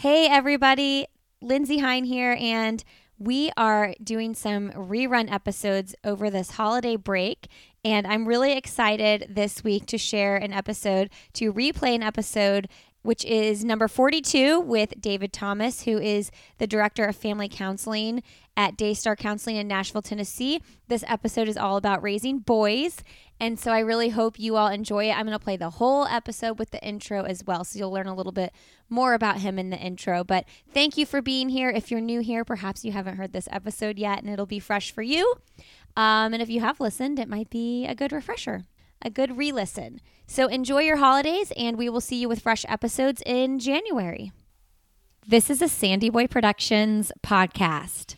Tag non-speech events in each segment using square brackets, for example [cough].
Hey, everybody. Lindsey Hein here, and we are doing some rerun episodes over this holiday break. And I'm really excited this week to share an episode, to replay an episode which is number 42 with David Thomas, who is the director of family counseling at Daystar Counseling in Nashville, Tennessee. This episode is all about raising boys. And so I really hope you all enjoy it. I'm going to play the whole episode with the intro as well. So you'll learn a little bit more about him in the intro. But thank you for being here. If you're new here, perhaps you haven't heard this episode yet and it'll be fresh for you. Um, and if you have listened, it might be a good refresher, a good re listen. So enjoy your holidays, and we will see you with fresh episodes in January. This is a Sandy Boy Productions podcast.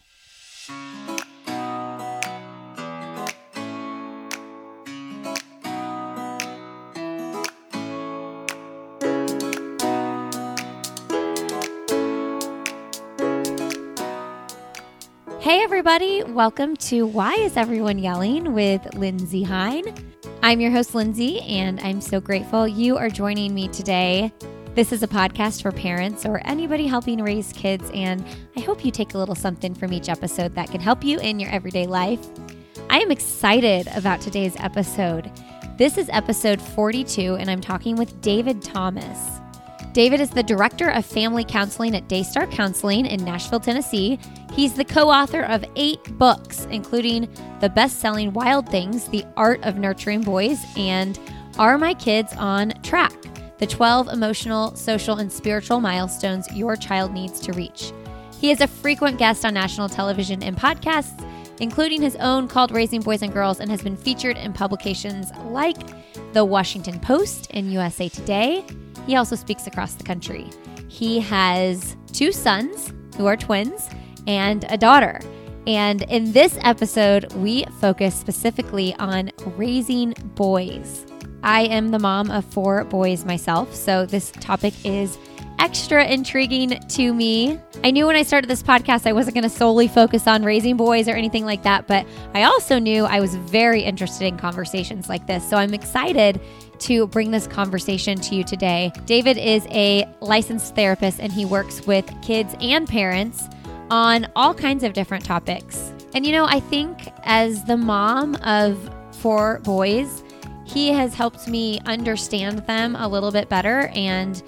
Hey, everybody, welcome to Why is Everyone Yelling with Lindsey Hein. I'm your host, Lindsey, and I'm so grateful you are joining me today. This is a podcast for parents or anybody helping raise kids, and I hope you take a little something from each episode that can help you in your everyday life. I am excited about today's episode. This is episode 42, and I'm talking with David Thomas. David is the director of family counseling at Daystar Counseling in Nashville, Tennessee. He's the co author of eight books, including the best selling Wild Things, The Art of Nurturing Boys, and Are My Kids on Track? The 12 emotional, social, and spiritual milestones your child needs to reach. He is a frequent guest on national television and podcasts, including his own called Raising Boys and Girls, and has been featured in publications like The Washington Post and USA Today. He also speaks across the country. He has two sons who are twins and a daughter. And in this episode, we focus specifically on raising boys. I am the mom of four boys myself, so this topic is extra intriguing to me. I knew when I started this podcast I wasn't going to solely focus on raising boys or anything like that, but I also knew I was very interested in conversations like this. So I'm excited to bring this conversation to you today. David is a licensed therapist and he works with kids and parents on all kinds of different topics. And you know, I think as the mom of four boys, he has helped me understand them a little bit better. And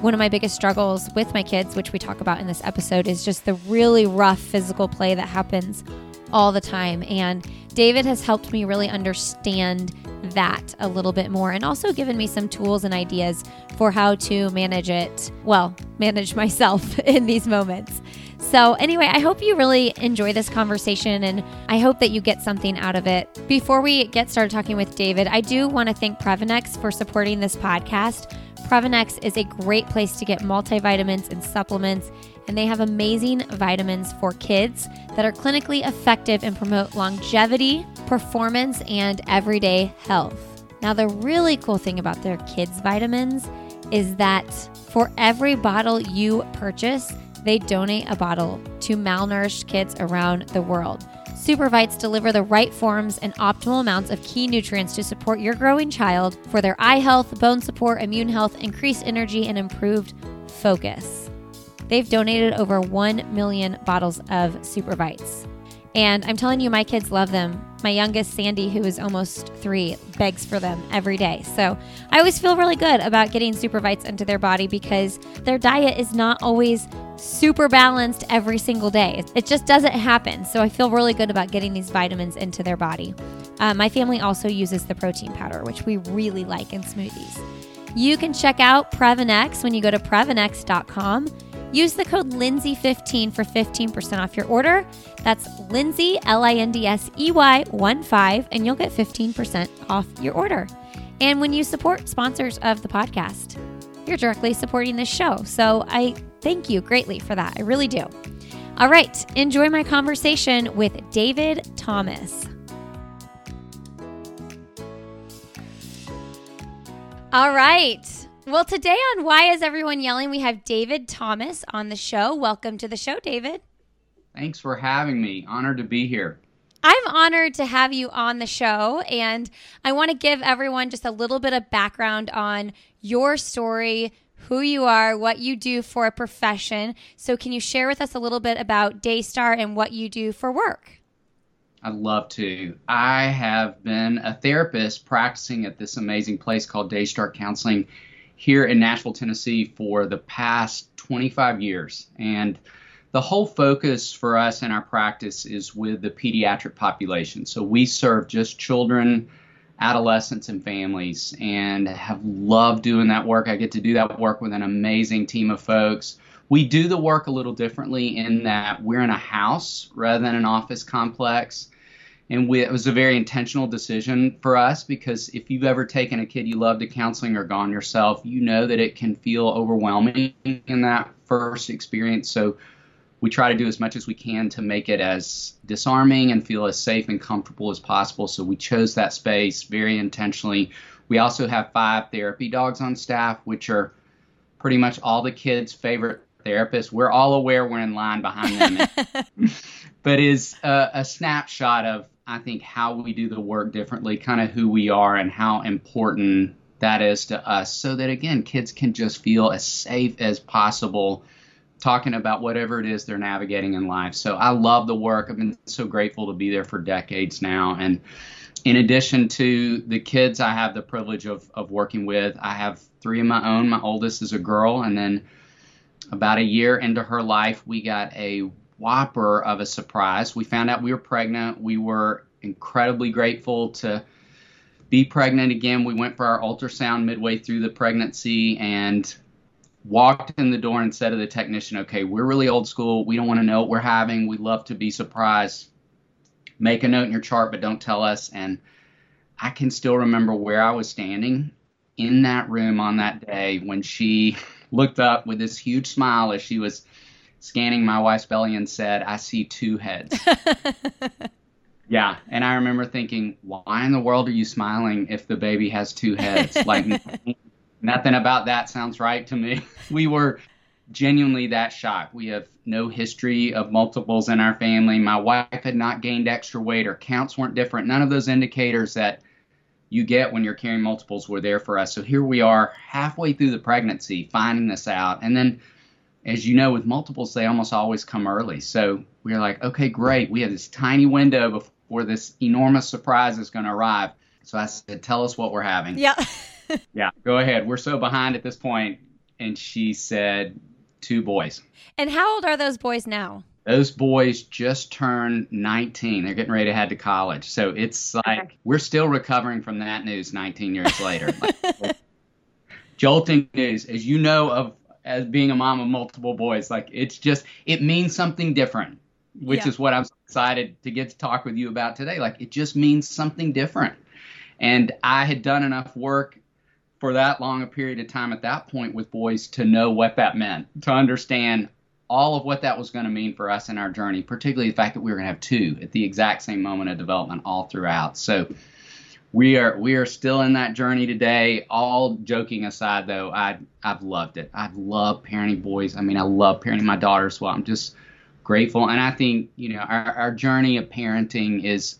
one of my biggest struggles with my kids, which we talk about in this episode, is just the really rough physical play that happens all the time. And David has helped me really understand that a little bit more and also given me some tools and ideas for how to manage it, well, manage [laughs] myself in these moments. So, anyway, I hope you really enjoy this conversation and I hope that you get something out of it. Before we get started talking with David, I do want to thank Previnex for supporting this podcast. Previnex is a great place to get multivitamins and supplements, and they have amazing vitamins for kids that are clinically effective and promote longevity, performance, and everyday health. Now, the really cool thing about their kids' vitamins is that for every bottle you purchase, they donate a bottle to malnourished kids around the world. Supervites deliver the right forms and optimal amounts of key nutrients to support your growing child for their eye health, bone support, immune health, increased energy, and improved focus. They've donated over 1 million bottles of Supervites. And I'm telling you, my kids love them. My youngest, Sandy, who is almost three, begs for them every day. So I always feel really good about getting Supervites into their body because their diet is not always super balanced every single day. It just doesn't happen. So I feel really good about getting these vitamins into their body. Uh, my family also uses the protein powder, which we really like in smoothies. You can check out Previnex when you go to Previnex.com. Use the code Lindsey15 for 15% off your order. That's Lindsey, L I N D S E Y 1 5, and you'll get 15% off your order. And when you support sponsors of the podcast, you're directly supporting this show. So I thank you greatly for that. I really do. All right, enjoy my conversation with David Thomas. All right. Well, today on Why Is Everyone Yelling, we have David Thomas on the show. Welcome to the show, David. Thanks for having me. Honored to be here. I'm honored to have you on the show, and I want to give everyone just a little bit of background on your story who you are, what you do for a profession. So, can you share with us a little bit about Daystar and what you do for work? I'd love to. I have been a therapist practicing at this amazing place called Daystar Counseling here in Nashville, Tennessee for the past 25 years. And the whole focus for us in our practice is with the pediatric population. So we serve just children, adolescents, and families, and have loved doing that work. I get to do that work with an amazing team of folks. We do the work a little differently in that we're in a house rather than an office complex. And we, it was a very intentional decision for us because if you've ever taken a kid you love to counseling or gone yourself, you know that it can feel overwhelming in that first experience. So we try to do as much as we can to make it as disarming and feel as safe and comfortable as possible. So we chose that space very intentionally. We also have five therapy dogs on staff, which are pretty much all the kids' favorite therapists. We're all aware we're in line behind them, [laughs] but is a, a snapshot of I think how we do the work differently, kind of who we are, and how important that is to us, so that again, kids can just feel as safe as possible talking about whatever it is they're navigating in life. So I love the work. I've been so grateful to be there for decades now. And in addition to the kids I have the privilege of, of working with, I have three of my own. My oldest is a girl. And then about a year into her life, we got a whopper of a surprise. We found out we were pregnant. We were incredibly grateful to be pregnant again. We went for our ultrasound midway through the pregnancy and walked in the door and said to the technician, okay, we're really old school. We don't want to know what we're having. We love to be surprised. Make a note in your chart, but don't tell us. And I can still remember where I was standing in that room on that day when she [laughs] looked up with this huge smile as she was scanning my wife's belly and said, I see two heads. [laughs] yeah. And I remember thinking, why in the world are you smiling if the baby has two heads? Like, [laughs] Nothing about that sounds right to me. [laughs] We were genuinely that shocked. We have no history of multiples in our family. My wife had not gained extra weight, or counts weren't different. None of those indicators that you get when you're carrying multiples were there for us. So here we are, halfway through the pregnancy, finding this out. And then, as you know, with multiples, they almost always come early. So we are like, okay, great. We have this tiny window before this enormous surprise is going to arrive. So I said, tell us what we're having. Yeah. [laughs] yeah, go ahead. We're so behind at this point. And she said, two boys. And how old are those boys now? Those boys just turned 19. They're getting ready to head to college. So it's like okay. we're still recovering from that news 19 years later. like, [laughs] jolting news, as you know, of as being a mom of multiple boys, like it's just it means something different, which yeah. is what I'm excited to get to talk with you about today. Like it just means something different. And I had done enough work for that long a period of time at that point with boys to know what that meant, to understand all of what that was going to mean for us in our journey, particularly the fact that we were going to have two at the exact same moment of development all throughout. So we are we are still in that journey today. All joking aside, though, I I've loved it. I've loved parenting boys. I mean, I love parenting my daughters. Well, I'm just grateful, and I think you know our, our journey of parenting is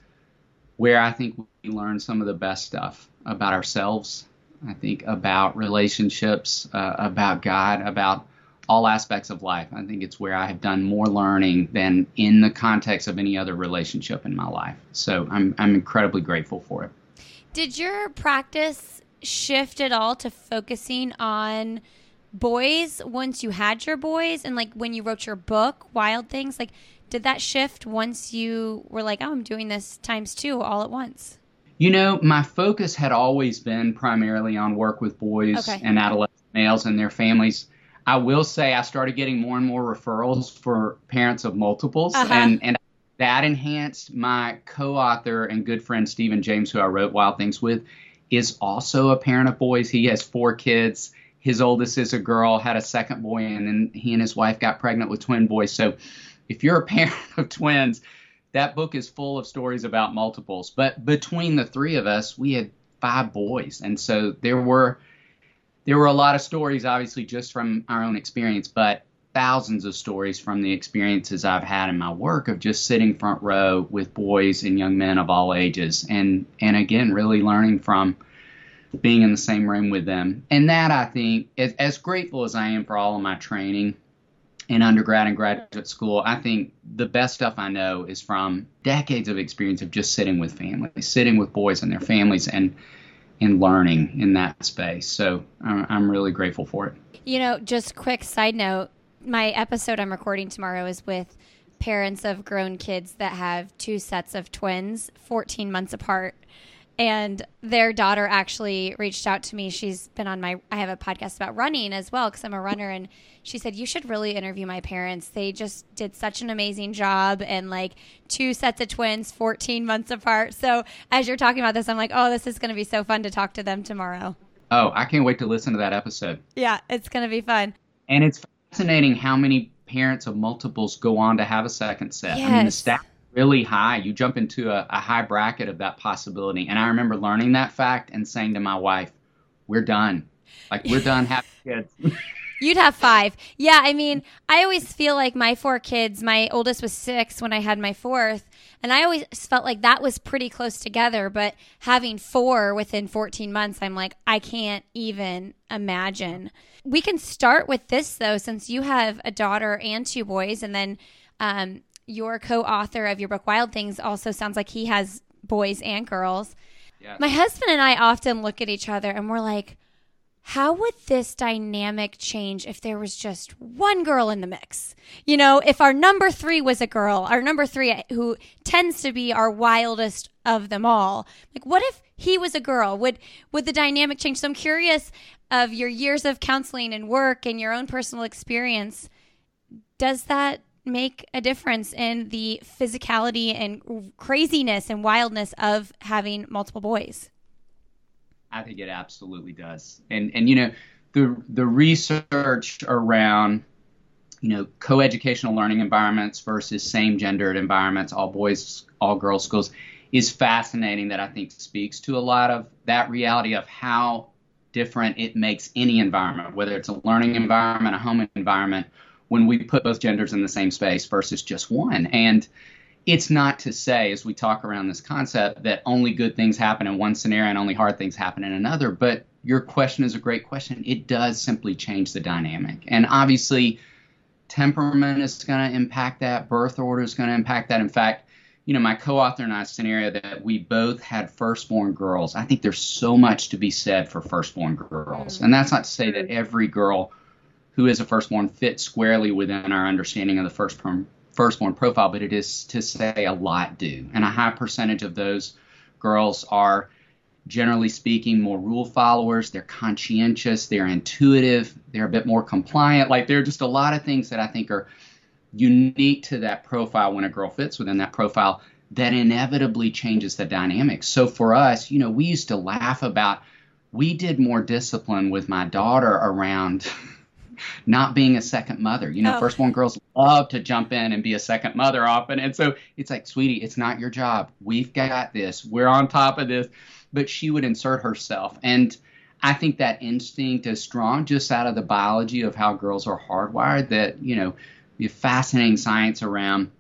where I think we learn some of the best stuff about ourselves I think, about relationships, uh, about God, about all aspects of life. I think it's where I have done more learning than in the context of any other relationship in my life. So I'm, I'm incredibly grateful for it. Did your practice shift at all to focusing on boys once you had your boys and like when you wrote your book, Wild Things? Like, did that shift once you were like, oh, I'm doing this times two all at once? You know, my focus had always been primarily on work with boys okay. and adolescent males and their families. I will say I started getting more and more referrals for parents of multiples, uh-huh. and and that enhanced my co-author and good friend Stephen James, who I wrote Wild Things with, is also a parent of boys. He has four kids. His oldest is a girl, had a second boy, and then he and his wife got pregnant with twin boys. So, if you're a [laughs] parent of twins, that book is full of stories about multiples. But between the three of us, we had five boys, and so there were there were a lot of stories, obviously, just from our own experience, but thousands of stories from the experiences I've had in my work of just sitting front row with boys and young men of all ages, and and again, really learning from being in the same room with them. And that I think, as, as grateful as I am for all of my training in undergrad and graduate school, I think the best stuff I know is from decades of experience of just sitting with families, sitting with boys and their families, and and learning in that space. So I'm, I'm really grateful for it. You know, just quick side note: my episode I'm recording tomorrow is with parents of grown kids that have two sets of twins, 14 months apart and their daughter actually reached out to me. She's been on my I have a podcast about running as well cuz I'm a runner and she said you should really interview my parents. They just did such an amazing job and like two sets of twins 14 months apart. So as you're talking about this I'm like, "Oh, this is going to be so fun to talk to them tomorrow." Oh, I can't wait to listen to that episode. Yeah, it's going to be fun. And it's fascinating how many parents of multiples go on to have a second set. Yes. I mean, the stat really high. You jump into a, a high bracket of that possibility. And I remember learning that fact and saying to my wife, "We're done. Like we're done having kids." [laughs] You'd have five. Yeah, I mean, I always feel like my four kids, my oldest was six when I had my fourth, and I always felt like that was pretty close together. But having four within 14 months, I'm like, I can't even imagine. We can start with this, though, since you have a daughter and two boys, and then um, your co-author of your book Wild Things also sounds like he has boys and girls. Yes. My husband and I often look at each other and we're like, how would this dynamic change if there was just one girl in the mix? You know, if our number three was a girl, our number three, uh, who tends to be our wildest of them all, like what if he was a girl? Would would the dynamic change? So I'm curious of your years of counseling and work and your own personal experience. Does that make a difference in the physicality and craziness and wildness of having multiple boys? I think it absolutely does. And and you know, the the research around you know co-educational learning environments versus same gendered environments, all boys, all girls schools, is fascinating. That I think speaks to a lot of that reality of how different it makes any environment, whether it's a learning environment, a home environment, when we put both genders in the same space versus just one. And it's not to say, as we talk around this concept, that only good things happen in one scenario and only hard things happen in another. But your question is a great question. It does simply change the dynamic. And obviously, temperament is going to impact that, birth order is going to impact that. In fact, you know, my co-author and I scenario that we both had firstborn girls. I think there's so much to be said for firstborn girls. And that's not to say that every girl who is a firstborn fits squarely within our understanding of the first firstborn profile, but it is to say a lot do. And a high percentage of those girls are, generally speaking, more rule followers. They're conscientious, they're intuitive, they're a bit more compliant. Like there are just a lot of things that I think are unique to that profile when a girl fits within that profile that inevitably changes the dynamics. So for us, you know, we used to laugh about we did more discipline with my daughter around [laughs] not being a second mother. You know, oh. firstborn girls love to jump in and be a second mother often. And so it's like, sweetie, it's not your job. We've got this. We're on top of this. But she would insert herself. And I think that instinct is strong just out of the biology of how girls are hardwired that, you know, have fascinating science around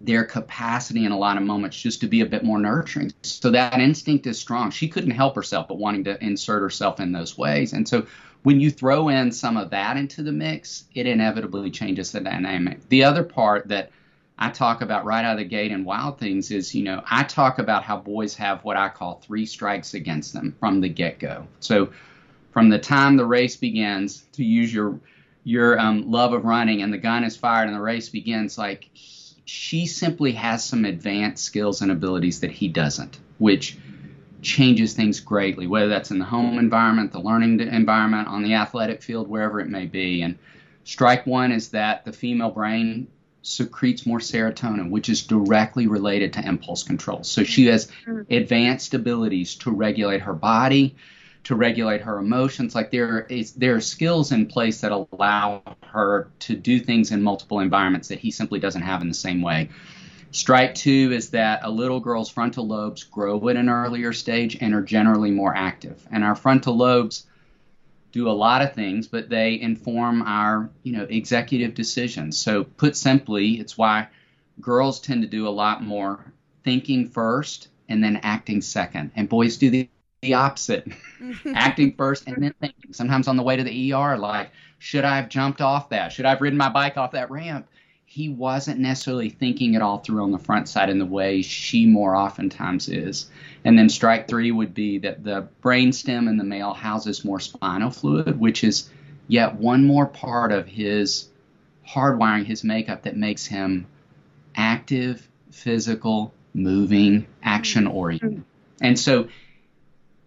their capacity in a lot of moments just to be a bit more nurturing. So that instinct is strong. She couldn't help herself but wanting to insert herself in those ways. And so when you throw in some of that into the mix, it inevitably changes the dynamic. The other part that I talk about right out of the gate in Wild Things is, you know, I talk about how boys have what I call three strikes against them from the get go. So from the time the race begins, to use your your um, love of running, and the gun is fired and the race begins, like she simply has some advanced skills and abilities that he doesn't, which changes things greatly, whether that's in the home mm-hmm. environment, the learning environment, on the athletic field, wherever it may be. And strike one is that the female brain secretes more serotonin, which is directly related to impulse control. So she has mm-hmm. advanced abilities to regulate her body, to regulate her emotions. Like there is there are skills in place that allow her to do things in multiple environments that he simply doesn't have in the same way. Strike two is that a little girl's frontal lobes grow at an earlier stage and are generally more active. And our frontal lobes do a lot of things, but they inform our, you know, executive decisions. So put simply, it's why girls tend to do a lot more thinking first and then acting second, and boys do the the opposite, [laughs] acting first and then thinking. Sometimes on the way to the ER, like, should I have jumped off that? Should I have ridden my bike off that ramp? He wasn't necessarily thinking it all through on the front side in the way she more oftentimes is. And then strike three would be that the brainstem in the male houses more spinal fluid, which is yet one more part of his hardwiring, his makeup that makes him active, physical, moving, action oriented. Mm-hmm. And so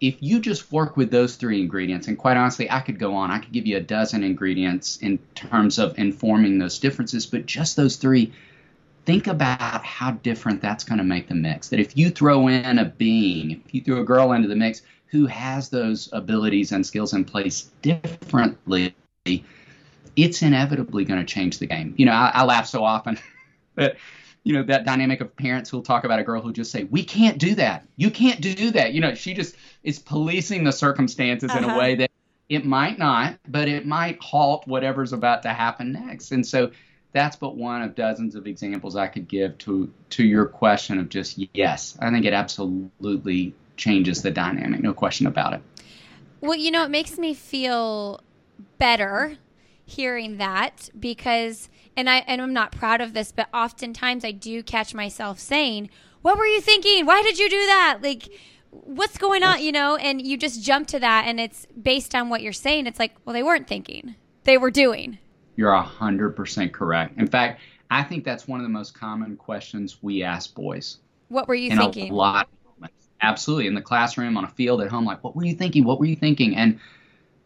if you just work with those three ingredients, and quite honestly, I could go on, I could give you a dozen ingredients in terms of informing those differences, but just those three, think about how different that's going to make the mix. That if you throw in a being, if you throw a girl into the mix who has those abilities and skills in place differently, it's inevitably going to change the game. You know, I, I laugh so often [laughs] that you know that dynamic of parents who'll talk about a girl who just say we can't do that you can't do that you know she just is policing the circumstances uh-huh. in a uh-huh. way that it might not but it might halt whatever's about to happen next and so that's but one of dozens of examples i could give to to your question of just yes i think it absolutely changes the dynamic no question about it well you know it makes me feel better hearing that because and I and I'm not proud of this, but oftentimes I do catch myself saying, "What were you thinking? Why did you do that?" Like what's going on, you know? And you just jump to that and it's based on what you're saying. It's like, well, they weren't thinking. They were doing. You're a 100% correct. In fact, I think that's one of the most common questions we ask boys. What were you in thinking? A lot. Absolutely. In the classroom, on a field, at home, like, what were you thinking? What were you thinking? And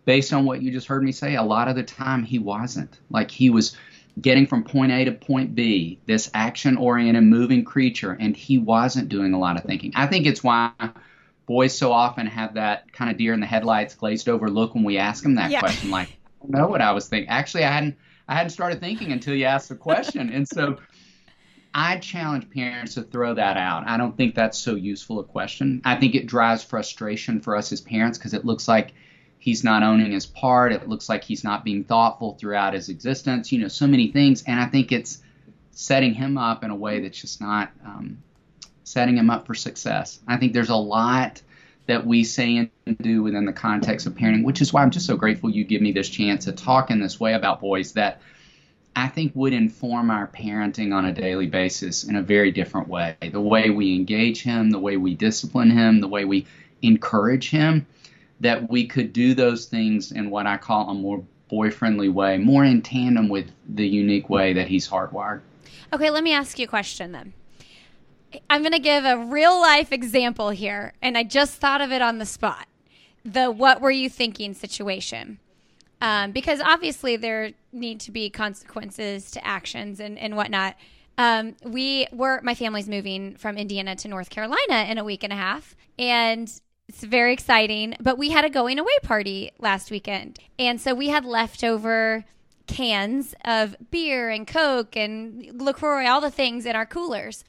based on what you just heard me say, a lot of the time he wasn't. Like he was getting from point A to point B, this action oriented moving creature, and he wasn't doing a lot of thinking. I think it's why boys so often have that kind of deer in the headlights glazed over look when we ask them that yeah. question, like, I don't know what I was thinking. Actually, I hadn't I hadn't started thinking until you asked the question. and so I challenge parents to throw that out. I don't think that's so useful a question. I think it drives frustration for us as parents because it looks like he's not owning his part. It looks like he's not being thoughtful throughout his existence. You know, so many things, and I think it's setting him up in a way that's just not um, setting him up for success. I think there's a lot that we say and do within the context of parenting, which is why I'm just so grateful you give me this chance to talk in this way about boys that I think would inform our parenting on a daily basis in a very different way. The way we engage him, the way we discipline him, the way we encourage him that we could do those things in what I call a more boy friendly way, more in tandem with the unique way that he's hardwired. Okay, let me ask you a question then. I'm going to give a real life example here, and I just thought of it on the spot. The what were you thinking situation. Um, because obviously there need to be consequences to actions and, and whatnot. Um, we were, my family's moving from Indiana to North Carolina in a week and a half. And it's very exciting. But we had a going away party last weekend. And so we had leftover cans of beer and Coke and LaCroix, all the things in our coolers.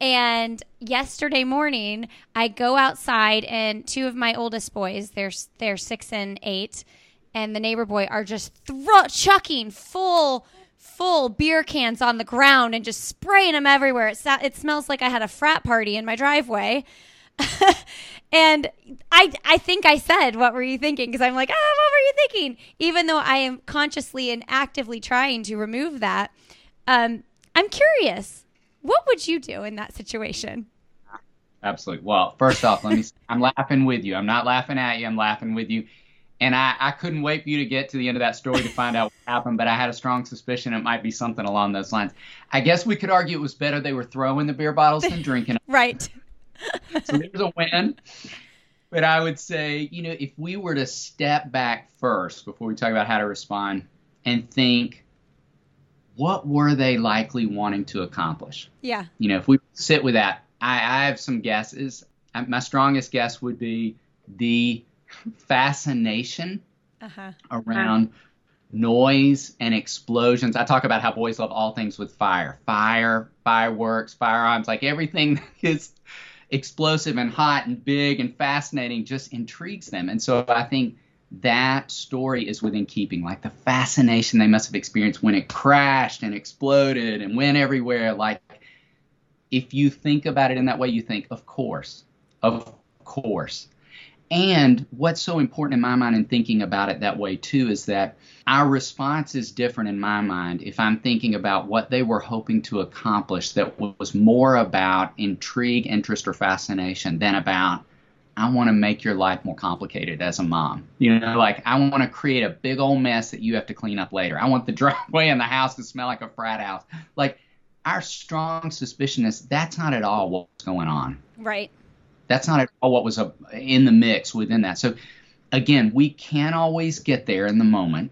And yesterday morning, I go outside, and two of my oldest boys, they're, they're six and eight, and the neighbor boy are just thro- chucking full full beer cans on the ground and just spraying them everywhere. It, it smells like I had a frat party in my driveway. [laughs] and I I think I said, "What were you thinking?" Because I'm like, "Ah, oh, what were you thinking?" Even though I am consciously and actively trying to remove that, um, I'm curious. What would you do in that situation? Absolutely. Well, first off, let me. I'm laughing with you. I'm not laughing at you. I'm laughing with you. And I, I couldn't wait for you to get to the end of that story to find out what happened, but I had a strong suspicion it might be something along those lines. I guess we could argue it was better they were throwing the beer bottles than drinking. [laughs] right so there's a win. But I would say, you know, if we were to step back first before we talk about how to respond and think, what were they likely wanting to accomplish? Yeah. You know, if we sit with that, I, I have some guesses. My strongest guess would be the fascination uh-huh. around noise and explosions. I talk about how boys love all things with fire, fire, fireworks, firearms, like everything [laughs] is explosive and hot and big and fascinating just intrigues them. And so I think that story is within keeping, like the fascination they must have experienced when it crashed and exploded and went everywhere. Like, if you think about it in that way, you think, of course, of course. And what's so important in my mind in thinking about it that way too is that our response is different in my mind if I'm thinking about what they were hoping to accomplish that was more about intrigue, interest, or fascination than about, I want to make your life more complicated as a mom. You know, like I want to create a big old mess that you have to clean up later. I want the [laughs] driveway in the house to smell like a frat house. Like our strong suspicion is that's not at all what's going on. Right. That's not at all what was in the mix within that. So, again, we can't always get there in the moment.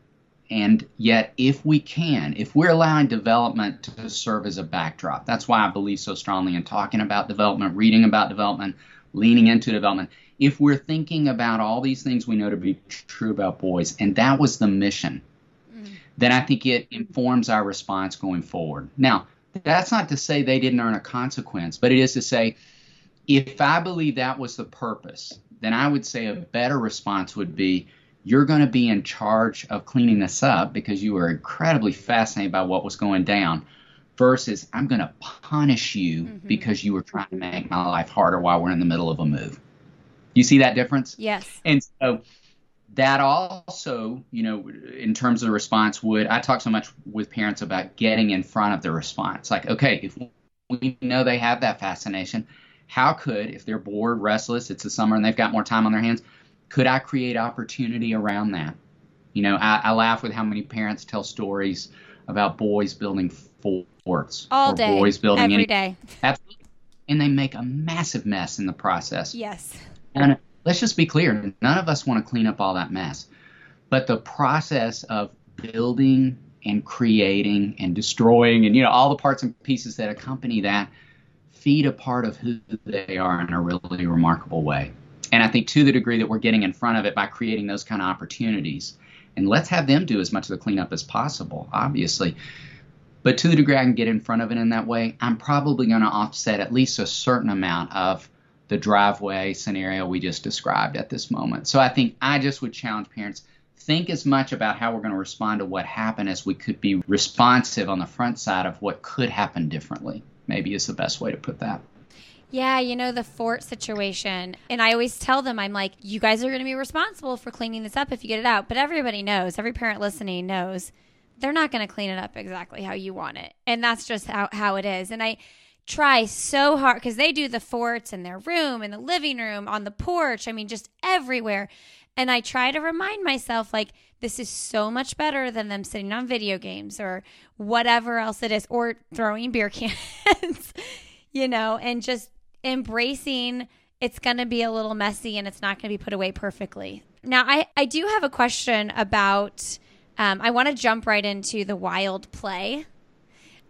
And yet, if we can, if we're allowing development to serve as a backdrop, that's why I believe so strongly in talking about development, reading about development, leaning into development. If we're thinking about all these things we know to be true about boys, and that was the mission, mm. then I think it informs our response going forward. Now, that's not to say they didn't earn a consequence, but it is to say, if I believe that was the purpose, then I would say a better response would be you're going to be in charge of cleaning this up because you were incredibly fascinated by what was going down versus I'm going to punish you mm-hmm. because you were trying to make my life harder while we're in the middle of a move. You see that difference? Yes. And so that also, you know, in terms of the response, would I talk so much with parents about getting in front of the response? Like, okay, if we know they have that fascination, how could, if they're bored, restless, it's the summer and they've got more time on their hands, could I create opportunity around that? You know, I, I laugh with how many parents tell stories about boys building forts all day, boys building every any, day. Absolutely. And they make a massive mess in the process. Yes. And let's just be clear: none of us want to clean up all that mess, but the process of building and creating and destroying and you know all the parts and pieces that accompany that feed a part of who they are in a really remarkable way. And I think to the degree that we're getting in front of it by creating those kind of opportunities, and let's have them do as much of the cleanup as possible, obviously. But to the degree I can get in front of it in that way, I'm probably going to offset at least a certain amount of the driveway scenario we just described at this moment. So I think I just would challenge parents think as much about how we're going to respond to what happened as we could be responsive on the front side of what could happen differently maybe is the best way to put that. Yeah, you know, the fort situation. And I always tell them, I'm like, you guys are going to be responsible for cleaning this up if you get it out. But everybody knows, every parent listening knows they're not going to clean it up exactly how you want it. And that's just how, how it is. And I try so hard because they do the forts in their room, in the living room, on the porch. I mean, just everywhere. And I try to remind myself, like, this is so much better than them sitting on video games or whatever else it is, or throwing beer [laughs] cans, you know, and just embracing it's going to be a little messy and it's not going to be put away perfectly. Now, I, I do have a question about, um, I want to jump right into the wild play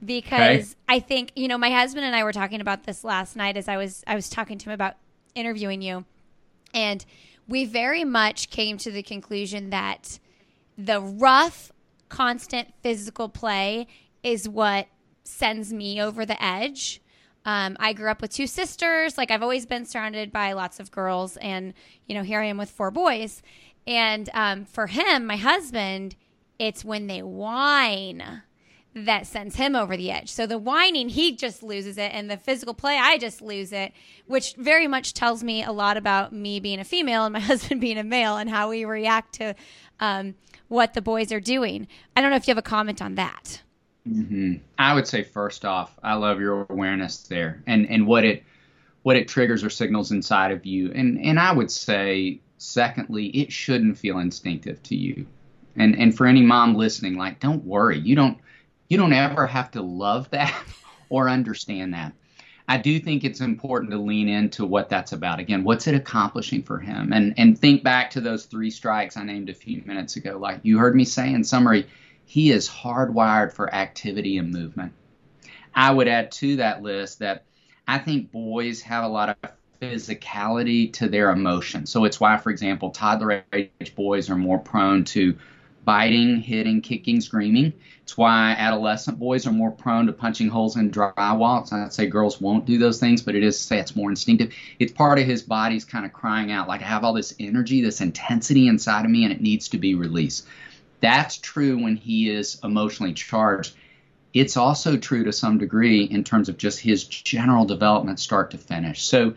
because okay. I think, you know, my husband and I were talking about this last night as I was, I was talking to him about interviewing you. And we very much came to the conclusion that the rough, constant physical play is what sends me over the edge. Um, I grew up with two sisters. Like I've always been surrounded by lots of girls, and you know, here I am with four boys. And um, for him, my husband, it's when they whine that sends him over the edge. So the whining, he just loses it, and the physical play, I just lose it, which very much tells me a lot about me being a female and my [laughs] husband being a male and how we react to um, what the boys are doing. I don't know if you have a comment on that. Mm-hmm. I would say first off, I love your awareness there, and and what it what it triggers or signals inside of you, and and I would say secondly, it shouldn't feel instinctive to you. And and for any mom listening, like don't worry, you don't you don't ever have to love that [laughs] or understand that. I do think it's important to lean into what that's about. Again, what's it accomplishing for him? And and think back to those three strikes I named a few minutes ago. Like you heard me say in summary, he is hardwired for activity and movement. I would add to that list that I think boys have a lot of physicality to their emotions. So it's why, for example, toddler age boys are more prone to biting, hitting, kicking, screaming. It's why adolescent boys are more prone to punching holes in drywall. It's not to say girls won't do those things, but it is to say it's more instinctive. It's part of his body's kind of crying out, like I have all this energy, this intensity inside of me, and it needs to be released. That's true when he is emotionally charged. It's also true to some degree in terms of just his general development start to finish. So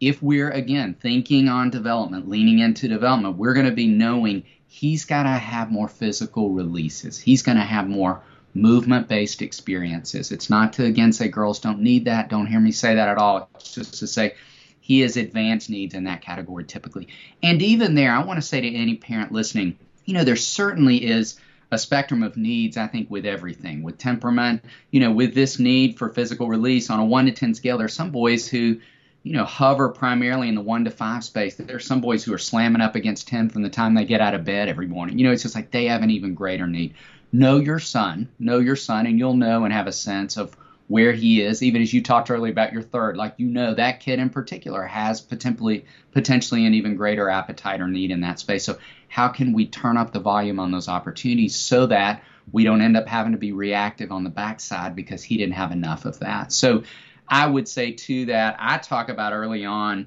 if we're again thinking on development, leaning into development, we're going to be knowing he's got to have more physical releases. He's going to have more movement based experiences. It's not to again say girls don't need that. Don't hear me say that at all. It's just to say he has advanced needs in that category typically. And even there, I want to say to any parent listening, you know, there certainly is a spectrum of needs, I think, with everything, with temperament, you know, with this need for physical release on a one to 10 scale. There are some boys who, you know, hover primarily in the one to five space. There are some boys who are slamming up against 10 from the time they get out of bed every morning. You know, it's just like they have an even greater need. Know your son, know your son, and you'll know and have a sense of where he is, even as you talked earlier about your third, like you know that kid in particular has potentially potentially an even greater appetite or need in that space. So how can we turn up the volume on those opportunities so that we don't end up having to be reactive on the backside because he didn't have enough of that. So I would say to that, I talk about early on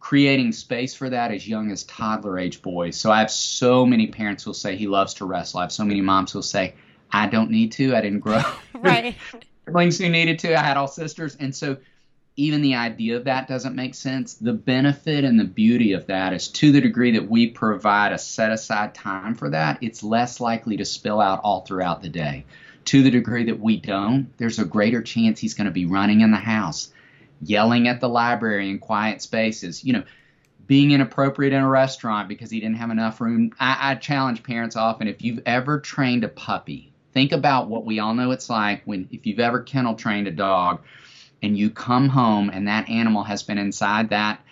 creating space for that as young as toddler age boys. So I have so many parents who'll say he loves to wrestle. I have so many moms who'll say, I don't need to. I didn't grow. [laughs] right [laughs] siblings who needed to. I had all sisters. And so even the idea of that doesn't make sense. The benefit and the beauty of that is to the degree that we provide a set aside time for that, it's less likely to spill out all throughout the day. To the degree that we don't, there's a greater chance he's going to be running in the house, yelling at the library in quiet spaces, you know, being inappropriate in a restaurant because he didn't have enough room. I, I challenge parents often if you've ever trained a puppy Think about what we all know it's like when if you've ever kennel trained a dog and you come home and that animal has been inside that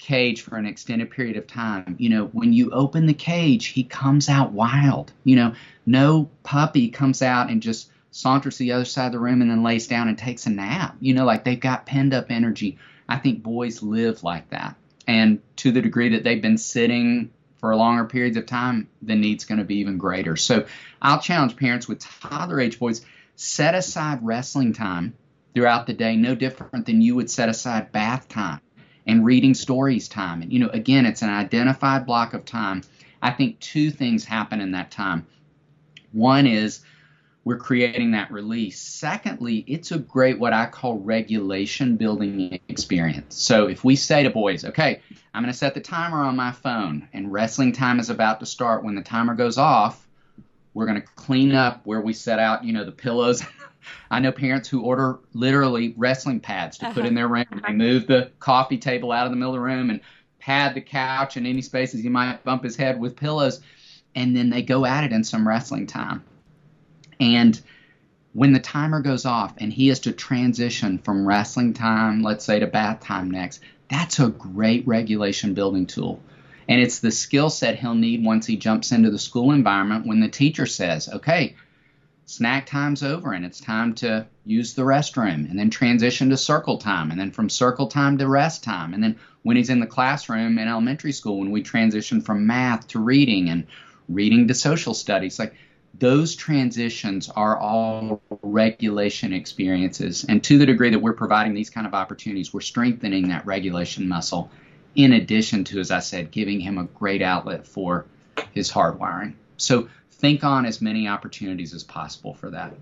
cage for an extended period of time. You know, when you open the cage, he comes out wild. You know, no puppy comes out and just saunters to the other side of the room and then lays down and takes a nap. You know, like they've got penned up energy. I think boys live like that. And to the degree that they've been sitting for longer periods of time, the need's going to be even greater. So I'll challenge parents with toddler age boys set aside wrestling time throughout the day, no different than you would set aside bath time and reading stories time. And, you know, again, it's an identified block of time. I think two things happen in that time. One is we're creating that release. Secondly, it's a great what I call regulation building experience. So if we say to boys, okay, I'm going to set the timer on my phone and wrestling time is about to start. When the timer goes off, we're going to clean up where we set out, you know, the pillows. [laughs] I know parents who order literally wrestling pads to uh-huh. put in their room. They move the coffee table out of the middle of the room and pad the couch and any spaces he might bump his head with pillows. And then they go at it in some wrestling time. And when the timer goes off and he has to transition from wrestling time, let's say, to bath time next, that's a great regulation building tool. And it's the skill set he'll need once he jumps into the school environment when the teacher says, okay, snack time's over and it's time to use the restroom, and then transition to circle time, and then from circle time to rest time. And then when he's in the classroom in elementary school, when we transition from math to reading and reading to social studies, like those transitions are all regulation experiences. And to the degree that we're providing these kind of opportunities, we're strengthening that regulation muscle in addition to, as I said, giving him a great outlet for his hardwiring. So think on as many opportunities as possible for that.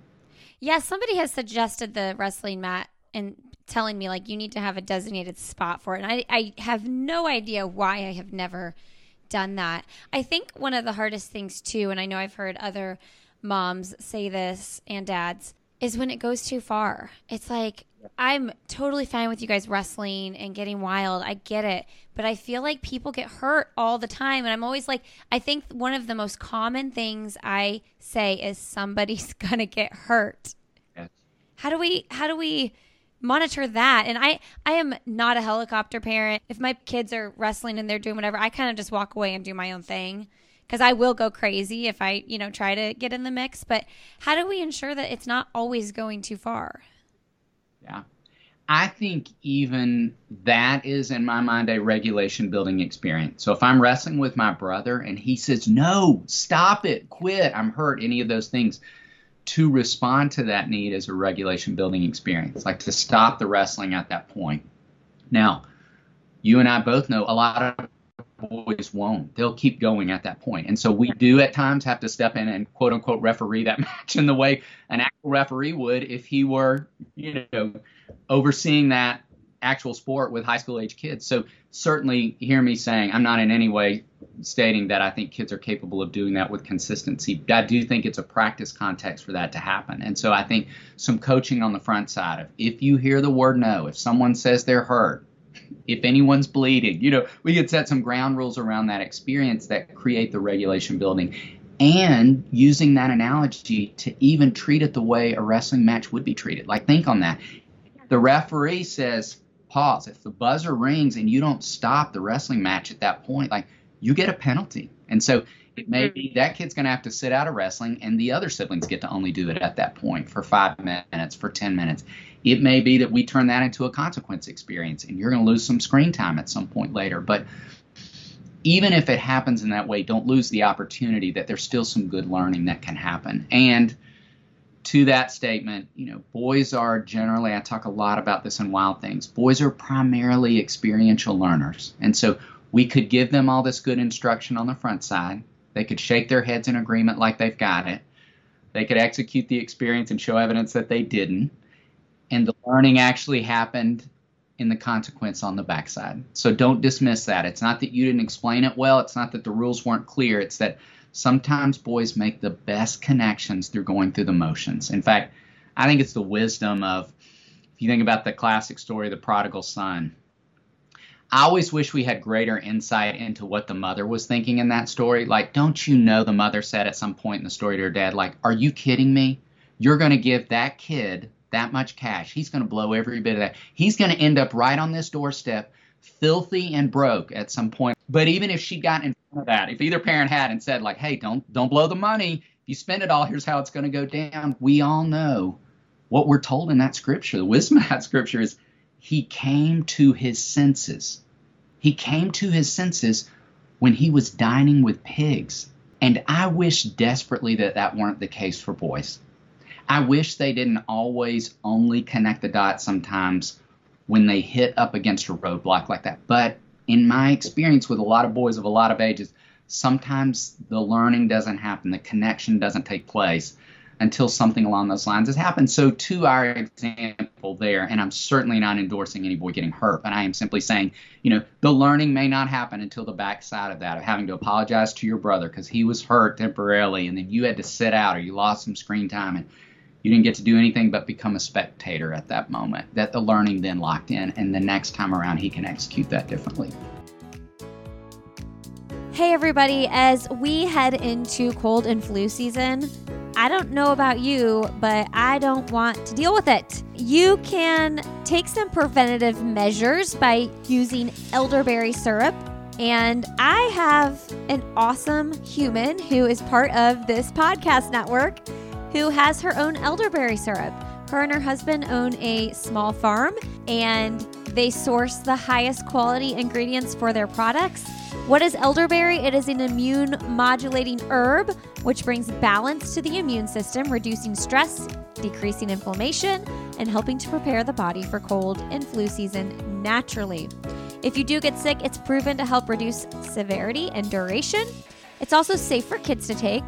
Yeah, somebody has suggested the wrestling mat and telling me like you need to have a designated spot for it. And I, I have no idea why I have never – done that. I think one of the hardest things too, and I know I've heard other moms say this and dads, is when it goes too far. It's like I'm totally fine with you guys wrestling and getting wild. I get it. But I feel like people get hurt all the time. And I'm always like, I think one of the most common things I say is somebody's [laughs] going to get hurt. Yes. How do we, how do we, monitor that. And I I am not a helicopter parent. If my kids are wrestling and they're doing whatever, I kind of just walk away and do my own thing because I will go crazy if I, you know, try to get in the mix, but how do we ensure that it's not always going too far? Yeah. I think even that is in my mind a regulation building experience. So if I'm wrestling with my brother and he says, "No, stop it, quit, I'm hurt," any of those things, to respond to that need as a regulation building experience, like to stop the wrestling at that point. Now, you and I both know a lot of boys won't. They'll keep going at that point. And so we do at times have to step in and quote unquote referee that [laughs] match in the way an actual referee would if he were, you know, overseeing that actual sport with high school age kids. So certainly hear me saying I'm not in any way stating that I think kids are capable of doing that with consistency. But I do think it's a practice context for that to happen. And so I think some coaching on the front side of if you hear the word no, if someone says they're hurt, if anyone's bleeding, you know, we could set some ground rules around that experience that create the regulation building. And using that analogy to even treat it the way a wrestling match would be treated. Like, think on that. The referee says, pause. If the buzzer rings and you don't stop the wrestling match at that point, like, you get a penalty. And so it may be mm-hmm. that kid's going to have to sit out of wrestling, and the other siblings get to only do it at that point for five minutes, for 10 minutes. It may be that we turn that into a consequence experience, and you're going to lose some screen time at some point later. But even if it happens in that way, don't lose the opportunity that there's still some good learning that can happen. And to that statement, you know, boys are generally, I talk a lot about this in Wild Things, boys are primarily experiential learners. And so we could give them all this good instruction on the front side. They could shake their heads in agreement like they've got it. They could execute the experience and show evidence that they didn't. And the learning actually happened in the consequence on the backside. So don't dismiss that. It's not that you didn't explain it well, it's not that the rules weren't clear, it's that sometimes boys make the best connections through going through the motions. In fact, I think it's the wisdom of if you think about the classic story of the prodigal son, I always wish we had greater insight into what the mother was thinking in that story. Like, don't you know the mother said at some point in the story to her dad, like, are you kidding me? You're going to give that kid that much cash. He's going to blow every bit of that. He's going to end up right on this doorstep, filthy and broke at some point. But even if she got in front of that, if either parent had and said, like, hey, don't don't blow the money. If you spend it all, here's how it's going to go down. We all know what we're told in that scripture. The wisdom of that scripture is he came to his senses. He came to his senses when he was dining with pigs. And I wish desperately that that weren't the case for boys. I wish they didn't always only connect the dots sometimes when they hit up against a roadblock like that. But in my experience with a lot of boys of a lot of ages, sometimes the learning doesn't happen, the connection doesn't take place until something along those lines has happened. So, to our example there, and I'm certainly not endorsing any boy getting hurt, but I am simply saying, you know, the learning may not happen until the backside of that, of having to apologize to your brother because he was hurt temporarily, and then you had to sit out or you lost some screen time, and you didn't get to do anything but become a spectator at that moment. That the learning then locked in, and the next time around, he can execute that differently. Hey, everybody, as we head into cold and flu season, I don't know about you, but I don't want to deal with it. You can take some preventative measures by using elderberry syrup. And I have an awesome human who is part of this podcast network who has her own elderberry syrup. Her and her husband own a small farm and they source the highest quality ingredients for their products. What is elderberry? It is an immune modulating herb which brings balance to the immune system, reducing stress, decreasing inflammation, and helping to prepare the body for cold and flu season naturally. If you do get sick, it's proven to help reduce severity and duration. It's also safe for kids to take.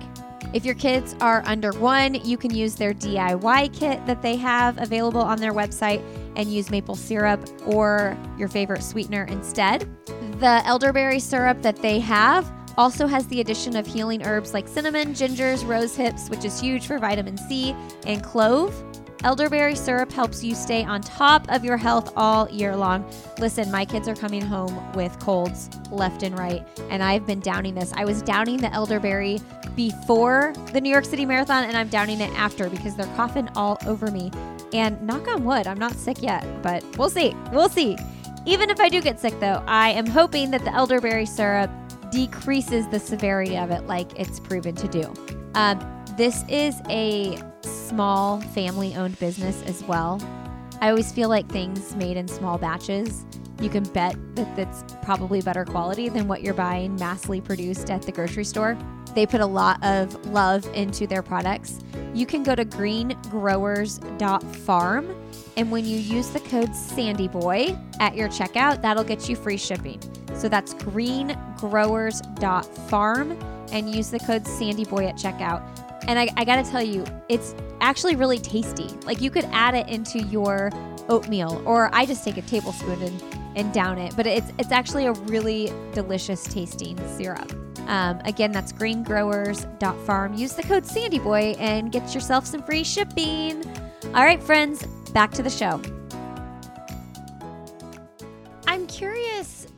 If your kids are under one, you can use their DIY kit that they have available on their website and use maple syrup or your favorite sweetener instead. The elderberry syrup that they have also has the addition of healing herbs like cinnamon, gingers, rose hips, which is huge for vitamin C, and clove. Elderberry syrup helps you stay on top of your health all year long. Listen, my kids are coming home with colds left and right, and I've been downing this. I was downing the elderberry before the New York City Marathon, and I'm downing it after because they're coughing all over me. And knock on wood, I'm not sick yet, but we'll see. We'll see. Even if I do get sick, though, I am hoping that the elderberry syrup decreases the severity of it like it's proven to do. Um, this is a small family owned business as well. I always feel like things made in small batches, you can bet that that's probably better quality than what you're buying massively produced at the grocery store. They put a lot of love into their products. You can go to greengrowers.farm and when you use the code SandyBoy at your checkout, that'll get you free shipping. So that's greengrowers.farm and use the code SandyBoy at checkout. And I, I gotta tell you, it's actually really tasty. Like you could add it into your oatmeal, or I just take a tablespoon and, and down it. But it's it's actually a really delicious tasting syrup. Um, again, that's greengrowers.farm. Use the code SandyBoy and get yourself some free shipping. All right, friends, back to the show. I'm curious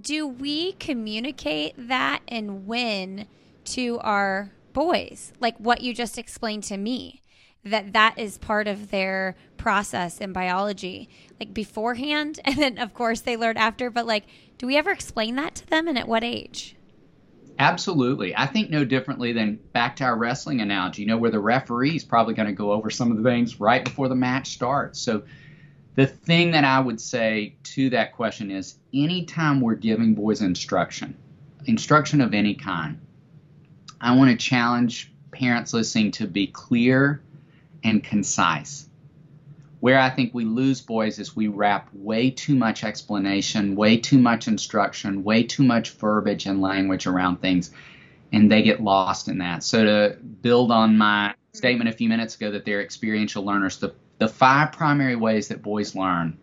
do we communicate that and when to our boys? Like what you just explained to me, that that is part of their process in biology, like beforehand. [laughs] And then, of course, they learn after. But like, do we ever explain that to them and at what age? Absolutely. I think no differently than back to our wrestling analogy, you know, where the referee is probably going to go over some of the things right before the match starts. So, the thing that I would say to that question is anytime we're giving boys instruction, instruction of any kind, I want to challenge parents listening to be clear and concise. Where I think we lose boys is we wrap way too much explanation, way too much instruction, way too much verbiage and language around things, and they get lost in that. So, to build on my statement a few minutes ago that they're experiential learners, the, the five primary ways that boys learn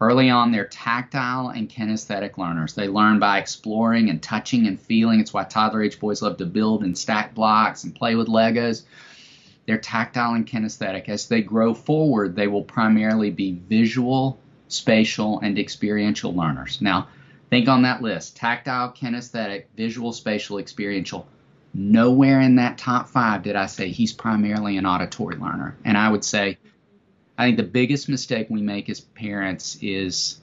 early on, they're tactile and kinesthetic learners. They learn by exploring and touching and feeling. It's why toddler age boys love to build and stack blocks and play with Legos. They're tactile and kinesthetic. As they grow forward, they will primarily be visual, spatial, and experiential learners. Now, think on that list tactile, kinesthetic, visual, spatial, experiential. Nowhere in that top five did I say he's primarily an auditory learner. And I would say, I think the biggest mistake we make as parents is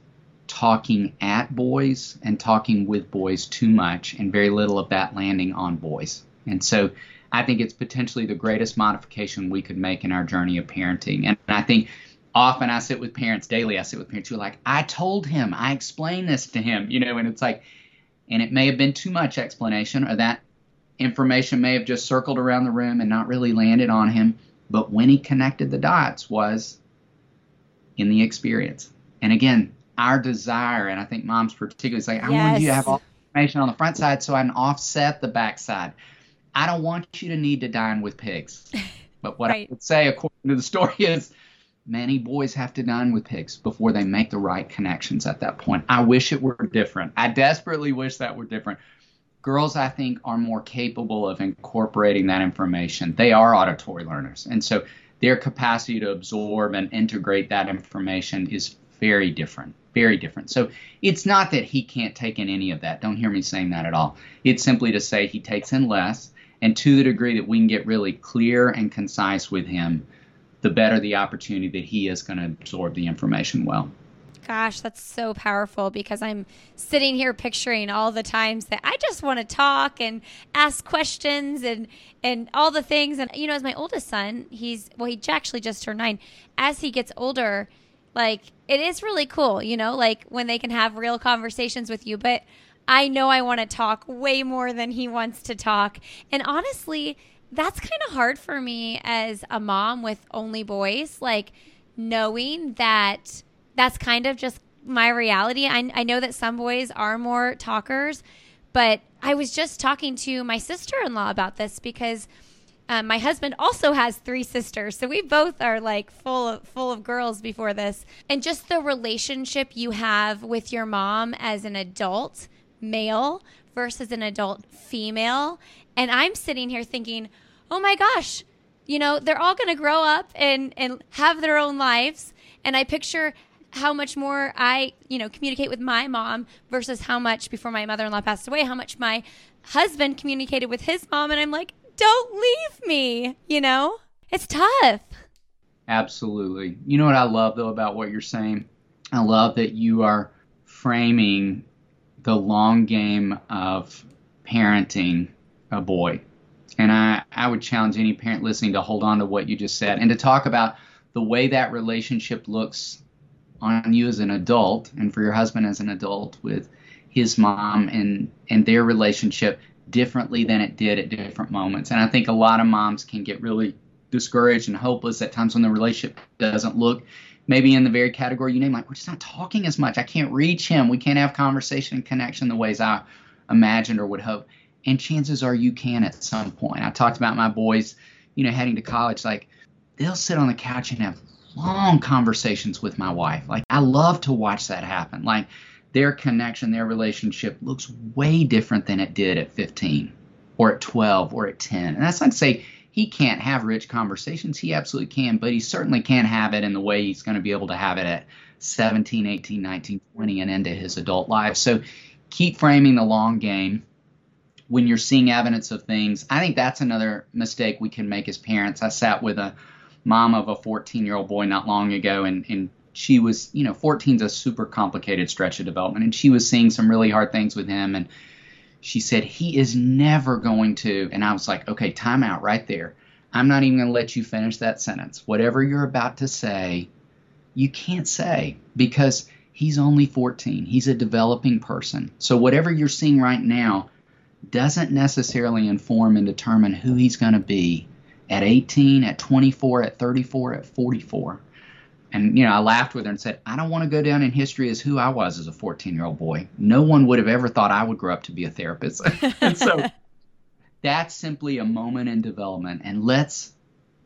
talking at boys and talking with boys too much, and very little of that landing on boys. And so I think it's potentially the greatest modification we could make in our journey of parenting. And I think often I sit with parents daily, I sit with parents who are like, I told him, I explained this to him, you know, and it's like, and it may have been too much explanation, or that information may have just circled around the room and not really landed on him. But when he connected the dots was in the experience. And again, our desire, and I think moms particularly say, I yes. want you to have all the information on the front side so I can offset the back side. I don't want you to need to dine with pigs. [laughs] But what right. I would say, according to the story, is many boys have to dine with pigs before they make the right connections at that point. I wish it were different. I desperately wish that were different. Girls, I think, are more capable of incorporating that information. They are auditory learners. And so their capacity to absorb and integrate that information is very different. Very different. So it's not that he can't take in any of that. Don't hear me saying that at all. It's simply to say he takes in less and to the degree that we can get really clear and concise with him, the better the opportunity that he is going to absorb the information well. Gosh, that's so powerful because I'm sitting here picturing all the times that I just want to talk and ask questions and and all the things. And you know, as my oldest son, he's well, he actually just turned nine. As he gets older, like it is really cool, you know, like when they can have real conversations with you. But I know I want to talk way more than he wants to talk. And honestly, that's kind of hard for me as a mom with only boys, like knowing that that's kind of just my reality. I, I know that some boys are more talkers, but I was just talking to my sister in law about this because. Um, my husband also has three sisters, so we both are like full of, full of girls before this. And just the relationship you have with your mom as an adult male versus an adult female. And I'm sitting here thinking, oh my gosh, you know, they're all going to grow up and, and have their own lives. And I picture how much more I, you know, communicate with my mom versus how much before my mother in law passed away, how much my husband communicated with his mom. And I'm like, don't leave me, you know? It's tough. Absolutely. You know what I love, though, about what you're saying? I love that you are framing the long game of parenting a boy. And I, I would challenge any parent listening to hold on to what you just said and to talk about the way that relationship looks on you as an adult and for your husband as an adult with his mom and, and their relationship differently than it did at different moments. And I think a lot of moms can get really discouraged and hopeless at times when the relationship doesn't look maybe in the very category you name, like we're just not talking as much. I can't reach him. We can't have conversation and connection the ways I imagined or would hope. And chances are you can at some point. I talked about my boys, you know, heading to college. Like they'll sit on the couch and have long conversations with my wife. Like I love to watch that happen. Like their connection, their relationship looks way different than it did at 15 or at 12 or at 10. And that's not to say he can't have rich conversations. He absolutely can, but he certainly can't have it in the way he's going to be able to have it at 17, 18, 19, 20 and into his adult life. So keep framing the long game when you're seeing evidence of things. I think that's another mistake we can make as parents. I sat with a mom of a 14 year old boy not long ago, and, and she was, you know, 14 is a super complicated stretch of development, and she was seeing some really hard things with him. And she said, He is never going to. And I was like, Okay, time out right there. I'm not even going to let you finish that sentence. Whatever you're about to say, you can't say because he's only 14. He's a developing person. So whatever you're seeing right now doesn't necessarily inform and determine who he's going to be at 18, at 24, at 34, at 44. And, you know, I laughed with her and said, I don't want to go down in history as who I was as a 14 year old boy. No one would have ever thought I would grow up to be a therapist. [laughs] and so [laughs] that's simply a moment in development. And let's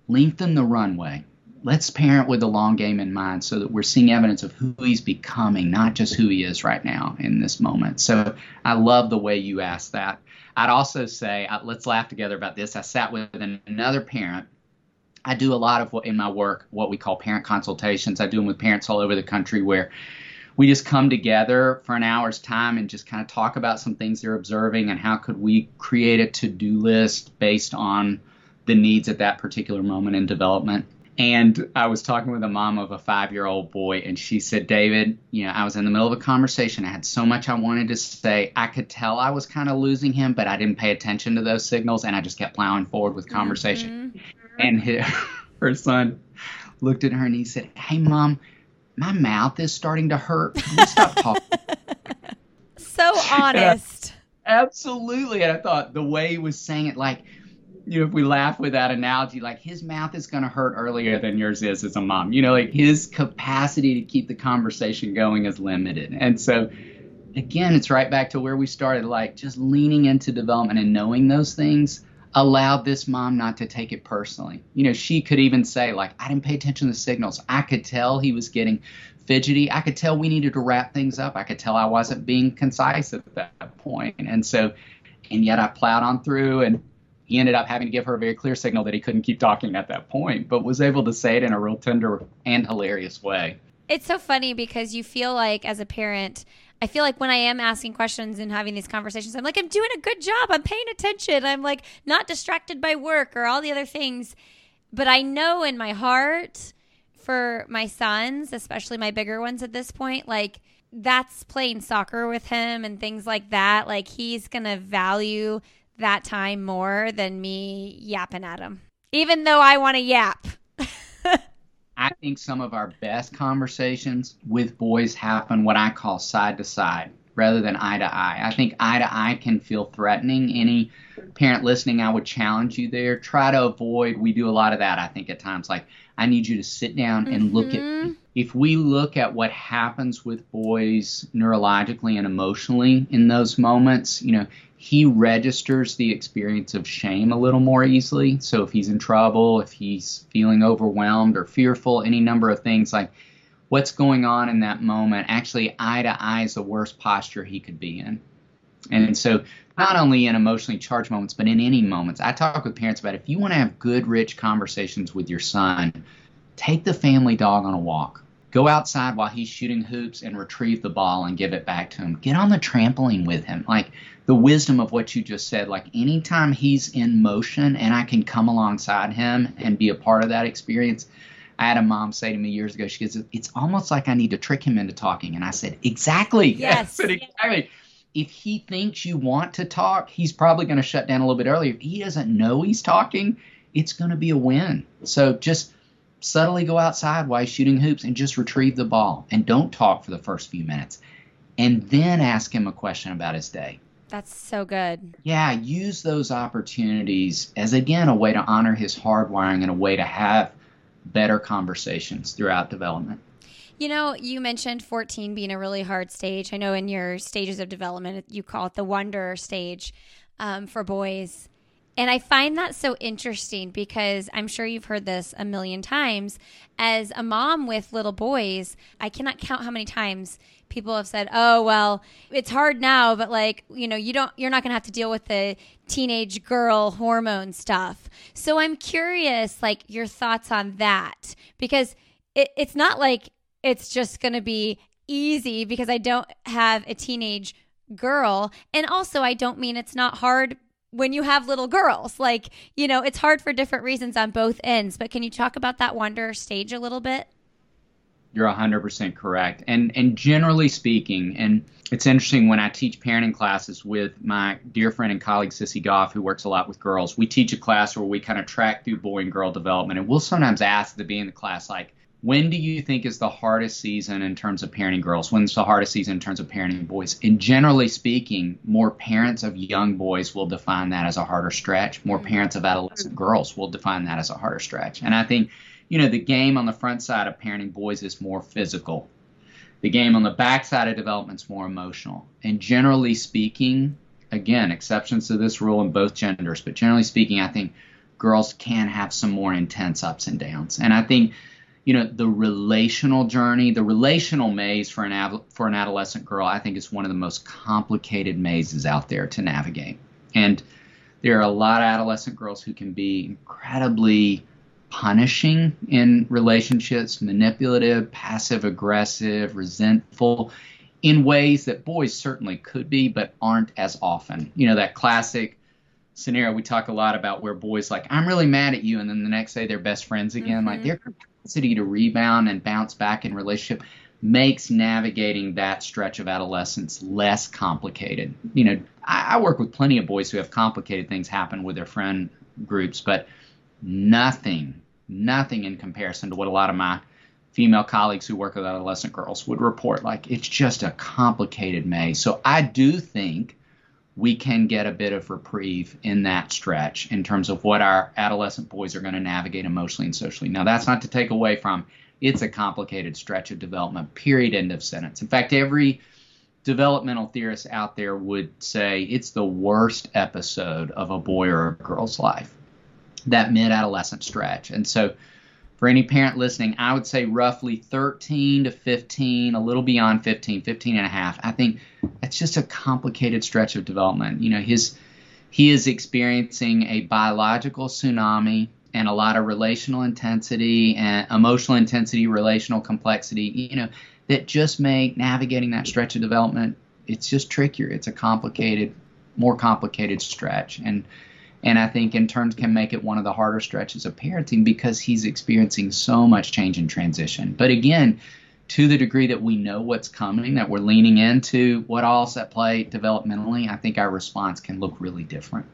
lengthen the runway. Let's parent with the long game in mind so that we're seeing evidence of who he's becoming, not just who he is right now in this moment. So I love the way you asked that. I'd also say, let's laugh together about this. I sat with an, another parent. I do a lot of what in my work, what we call parent consultations. I do them with parents all over the country where we just come together for an hour's time and just kind of talk about some things they're observing and how could we create a to-do list based on the needs at that particular moment in development. And I was talking with a mom of a five year old boy, and she said, David, you know, I was in the middle of a conversation. I had so much I wanted to say. I could tell I was kind of losing him, but I didn't pay attention to those signals, and I just kept plowing forward with conversation. Mm-hmm. And his, [laughs] her son looked at her and he said, Hey, mom, my mouth is starting to hurt. Stop talking? [laughs] [laughs] so honest. absolutely. And I thought the way he was saying it, like, you know, if we laugh with that analogy, like his mouth is going to hurt earlier than yours is as a mom. You know, like his capacity to keep the conversation going is limited. And so, again, it's right back to where we started, like just leaning into development and knowing those things allowed this mom not to take it personally. You know, she could even say, like, I didn't pay attention to the signals. I could tell he was getting fidgety. I could tell we needed to wrap things up. I could tell I wasn't being concise at that point. And so, and yet I plowed on through and he ended up having to give her a very clear signal that he couldn't keep talking at that point, but was able to say it in a real tender and hilarious way. It's so funny because you feel like, as a parent, I feel like when I am asking questions and having these conversations, I'm like, I'm doing a good job. I'm paying attention. I'm like not distracted by work or all the other things. But I know in my heart for my sons, especially my bigger ones at this point, like that's playing soccer with him and things like that. Like he's going to value that time more than me yapping at him, even though I want to yap. [laughs] I think some of our best conversations with boys happen what I call side to side rather than eye to eye. I think eye to eye can feel threatening. Any parent listening, I would challenge you there. Try to avoid, we do a lot of that, I think, at times. Like, I need you to sit down and mm-hmm. look at. Mm-hmm. If we look at what happens with boys neurologically and emotionally in those moments, you know, he registers the experience of shame a little more easily. So if he's in trouble, if he's feeling overwhelmed or fearful, any number of things like what's going on in that moment, actually eye to eye is the worst posture he could be in. And so not only in emotionally charged moments, but in any moments. I talk with parents about if you want to have good, rich conversations with your son, take the family dog on a walk. Go outside while he's shooting hoops and retrieve the ball and give it back to him. Get on the trampoline with him. Like the wisdom of what you just said. Like anytime he's in motion and I can come alongside him and be a part of that experience. I had a mom say to me years ago, she goes, It's almost like I need to trick him into talking. And I said, Exactly. Yes. [laughs] I said, exactly. If he thinks you want to talk, he's probably going to shut down a little bit earlier. If he doesn't know he's talking, it's going to be a win. So just subtly go outside while he's shooting hoops and just retrieve the ball and don't talk for the first few minutes. And then ask him a question about his day. That's so good. Yeah, use those opportunities as again a way to honor his hardwiring and a way to have better conversations throughout development. You know, you mentioned 14 being a really hard stage. I know in your stages of development, you call it the wonder stage um, for boys. And I find that so interesting because I'm sure you've heard this a million times. As a mom with little boys, I cannot count how many times people have said, "Oh, well, it's hard now, but like, you know, you don't you're not going to have to deal with the teenage girl hormone stuff." So I'm curious like your thoughts on that because it, it's not like it's just going to be easy because I don't have a teenage girl. And also, I don't mean it's not hard when you have little girls. Like, you know, it's hard for different reasons on both ends. But can you talk about that wonder stage a little bit? You're 100% correct. And and generally speaking, and it's interesting when I teach parenting classes with my dear friend and colleague Sissy Goff, who works a lot with girls. We teach a class where we kind of track through boy and girl development, and we'll sometimes ask to be in the class like, when do you think is the hardest season in terms of parenting girls? When's the hardest season in terms of parenting boys? And generally speaking, more parents of young boys will define that as a harder stretch. More mm-hmm. parents of adolescent girls will define that as a harder stretch. And I think, you know, the game on the front side of parenting boys is more physical. The game on the back side of development is more emotional. And generally speaking, again, exceptions to this rule in both genders, but generally speaking, I think girls can have some more intense ups and downs. And I think you know the relational journey the relational maze for an for an adolescent girl i think is one of the most complicated mazes out there to navigate. And there are a lot of adolescent girls who can be incredibly punishing in relationships manipulative passive aggressive resentful in ways that boys certainly could be but aren't as often. You know that classic scenario we talk a lot about where boys like i'm really mad at you and then the next day they're best friends again. Mm-hmm. like they're capacity to rebound and bounce back in relationship makes navigating that stretch of adolescence less complicated. You know, I, I, work with plenty of boys who have complicated things happen with their friend groups, but nothing, nothing in comparison to what a lot of my female colleagues who work with adolescent girls would report. Like it's just a complicated maze. So I do think we can get a bit of reprieve in that stretch in terms of what our adolescent boys are going to navigate emotionally and socially. Now, that's not to take away from it's a complicated stretch of development, period, end of sentence. In fact, every developmental theorist out there would say it's the worst episode of a boy or a girl's life, that mid adolescent stretch. And so, for any parent listening, I would say roughly 13 to 15, a little beyond 15, 15 and a half. I think it's just a complicated stretch of development. You know, his he is experiencing a biological tsunami and a lot of relational intensity and emotional intensity, relational complexity, you know, that just make navigating that stretch of development it's just trickier. It's a complicated, more complicated stretch. And and I think in turn can make it one of the harder stretches of parenting because he's experiencing so much change and transition. But again, to the degree that we know what's coming, that we're leaning into what all's at play developmentally, I think our response can look really different.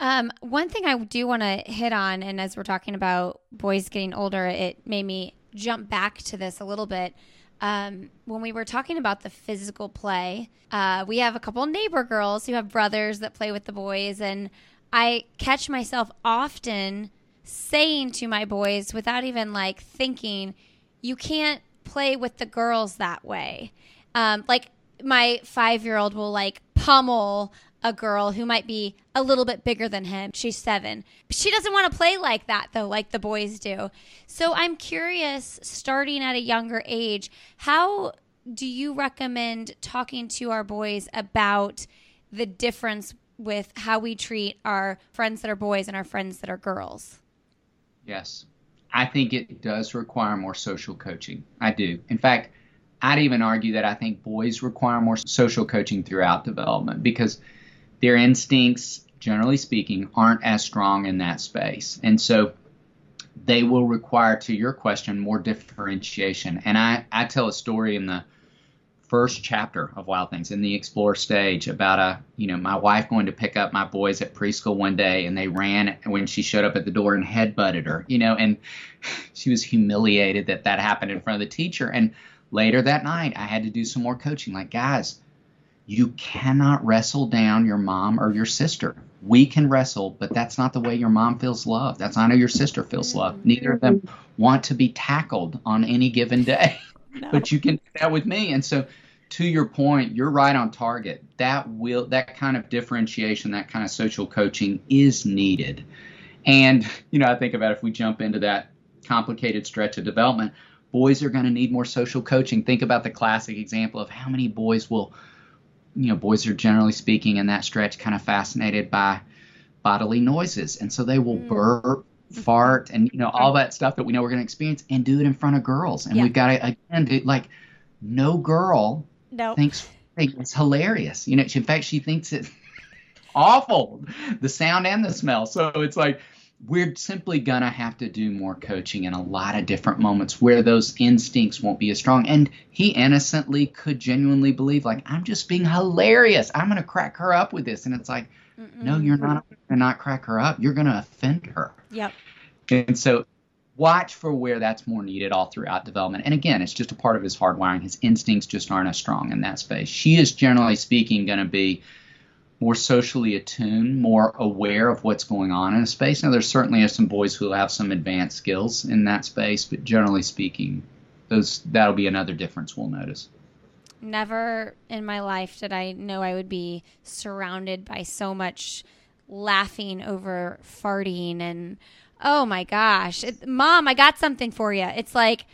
Um, one thing I do want to hit on, and as we're talking about boys getting older, it made me jump back to this a little bit. Um, when we were talking about the physical play, uh, we have a couple neighbor girls who have brothers that play with the boys, and I catch myself often saying to my boys without even like thinking, you can't play with the girls that way. Um, like my five year old will like pummel a girl who might be a little bit bigger than him. She's seven. She doesn't want to play like that, though, like the boys do. So I'm curious, starting at a younger age, how do you recommend talking to our boys about the difference with how we treat our friends that are boys and our friends that are girls. Yes. I think it does require more social coaching. I do. In fact, I'd even argue that I think boys require more social coaching throughout development because their instincts, generally speaking, aren't as strong in that space. And so they will require, to your question, more differentiation. And I, I tell a story in the first chapter of Wild Things in the explore stage about a you know my wife going to pick up my boys at preschool one day and they ran when she showed up at the door and head butted her you know and [laughs] she was humiliated that that happened in front of the teacher. And later that night I had to do some more coaching like guys you cannot wrestle down your mom or your sister. We can wrestle but that's not the way your mom feels love that's not how your sister feels love neither of them mm-hmm. want to be tackled on any given day [laughs] no. but you can do that with me and so to your point, you're right on target. That will that kind of differentiation, that kind of social coaching is needed. And you know, I think about if we jump into that complicated stretch of development, boys are going to need more social coaching. Think about the classic example of how many boys will, you know, boys are generally speaking in that stretch kind of fascinated by bodily noises, and so they will mm. burp [laughs] fart and you know all that stuff that we know we're going to experience and do it in front of girls. And yeah. we've got to again do, like no girl nope. thinks it's hilarious. You know in fact she thinks it's [laughs] awful the sound and the smell. So it's like we're simply going to have to do more coaching in a lot of different moments where those instincts won't be as strong. And he innocently could genuinely believe like i'm just being hilarious. I'm going to crack her up with this. And it's like Mm-mm. no you're not going to not crack her up you're going to offend her yep and so watch for where that's more needed all throughout development. And again, it's just a part of his hardwiring. His instincts just aren't as strong in that space. She is generally speaking going to be more socially attuned, more aware of what's going on in a space. Now, there certainly are some boys who have some advanced skills in that space, but generally speaking, those that'll be another difference we'll notice. Never in my life did I know I would be surrounded by so much laughing over farting and oh my gosh, it, mom, I got something for you. It's like,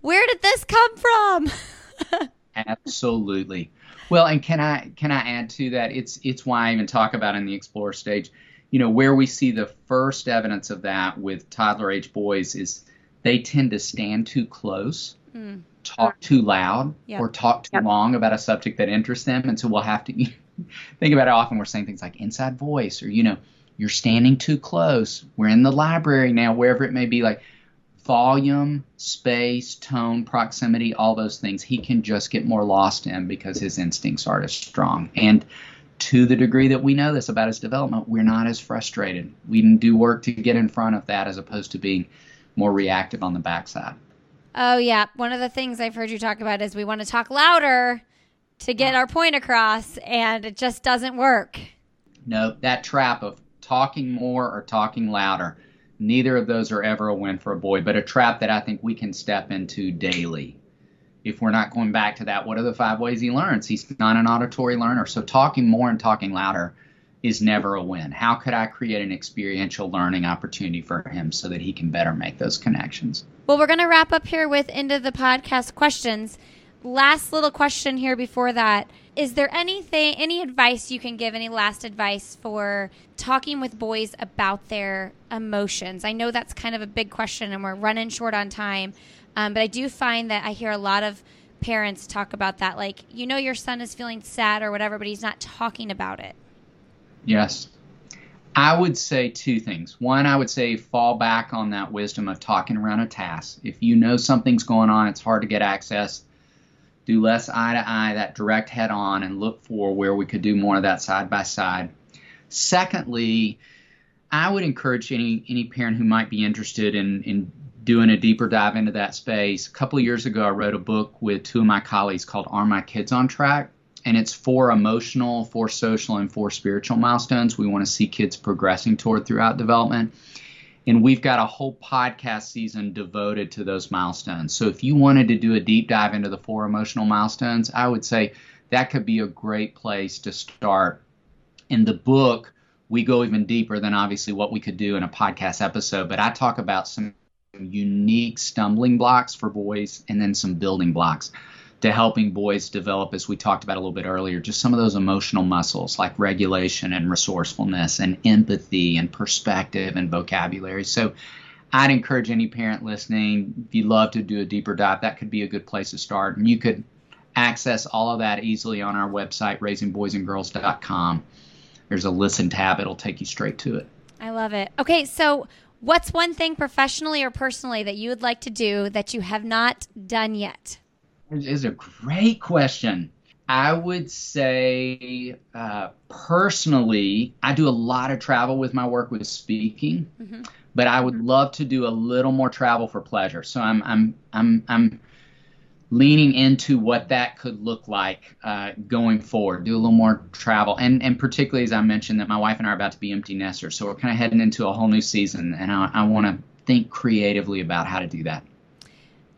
where did this come from? [laughs] Absolutely. Well, and can I can I add to that? It's it's why I even talk about in the explore stage, you know, where we see the first evidence of that with toddler age boys is they tend to stand too close, mm. Talk too loud, yep. or talk too yep. long about a subject that interests them, and so we'll have to [laughs] think about it. Often we're saying things like inside voice, or you know, you're standing too close. We're in the library now, wherever it may be, like volume, space, tone, proximity, all those things, he can just get more lost in because his instincts aren't as strong. And to the degree that we know this about his development, we're not as frustrated. We can do work to get in front of that as opposed to being more reactive on the backside. Oh, yeah. One of the things I've heard you talk about is we want to talk louder to get our point across, and it just doesn't work. No, that trap of talking more or talking louder. Neither of those are ever a win for a boy, but a trap that I think we can step into daily. If we're not going back to that, what are the five ways he learns? He's not an auditory learner, so talking more and talking louder is never a win. How could I create an experiential learning opportunity for him so that he can better make those connections? Well, we're going to wrap up here with end of the podcast questions. Last little question here before that is there anything any advice you can give any last advice for talking with boys about their emotions i know that's kind of a big question and we're running short on time um, but i do find that i hear a lot of parents talk about that like you know your son is feeling sad or whatever but he's not talking about it yes i would say two things one i would say fall back on that wisdom of talking around a task if you know something's going on it's hard to get access do less eye to eye, that direct head on, and look for where we could do more of that side by side. Secondly, I would encourage any any parent who might be interested in in doing a deeper dive into that space. A couple of years ago, I wrote a book with two of my colleagues called "Are My Kids on Track?" And it's for emotional, for social, and for spiritual milestones we want to see kids progressing toward throughout development. And we've got a whole podcast season devoted to those milestones. So if you wanted to do a deep dive into the four emotional milestones, I would say that could be a great place to start. In the book, we go even deeper than obviously what we could do in a podcast episode, but I talk about some unique stumbling blocks for boys and then some building blocks to helping boys develop, as we talked about a little bit earlier, just some of those emotional muscles like regulation and resourcefulness and empathy and perspective and vocabulary. So I'd encourage any parent listening, if you'd love to do a deeper dive, that could be a good place to start. And you could access all of that easily on our website, raisingboysandgirls.com. There's a listen tab, it'll take you straight to it. I love it. Okay, so what's one thing professionally or personally that you would like to do that you have not done yet? Is a great question. I would say uh, personally, I do a lot of travel with my work with speaking, mm-hmm. but I would love to do a little more travel for pleasure. So I'm I'm I'm I'm leaning into what that could look like uh, going forward. Do a little more travel, and and particularly as I mentioned that my wife and I are about to be empty nesters, so we're kind of heading into a whole new season, and I, I want to think creatively about how to do that.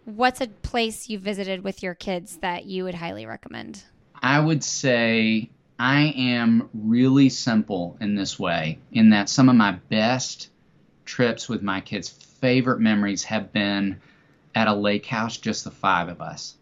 What's a place you visited with your kids that you would highly recommend? I would say I am really simple in this way, in that some of my best trips with my kids, favorite memories have been at a lake house, just the five of us.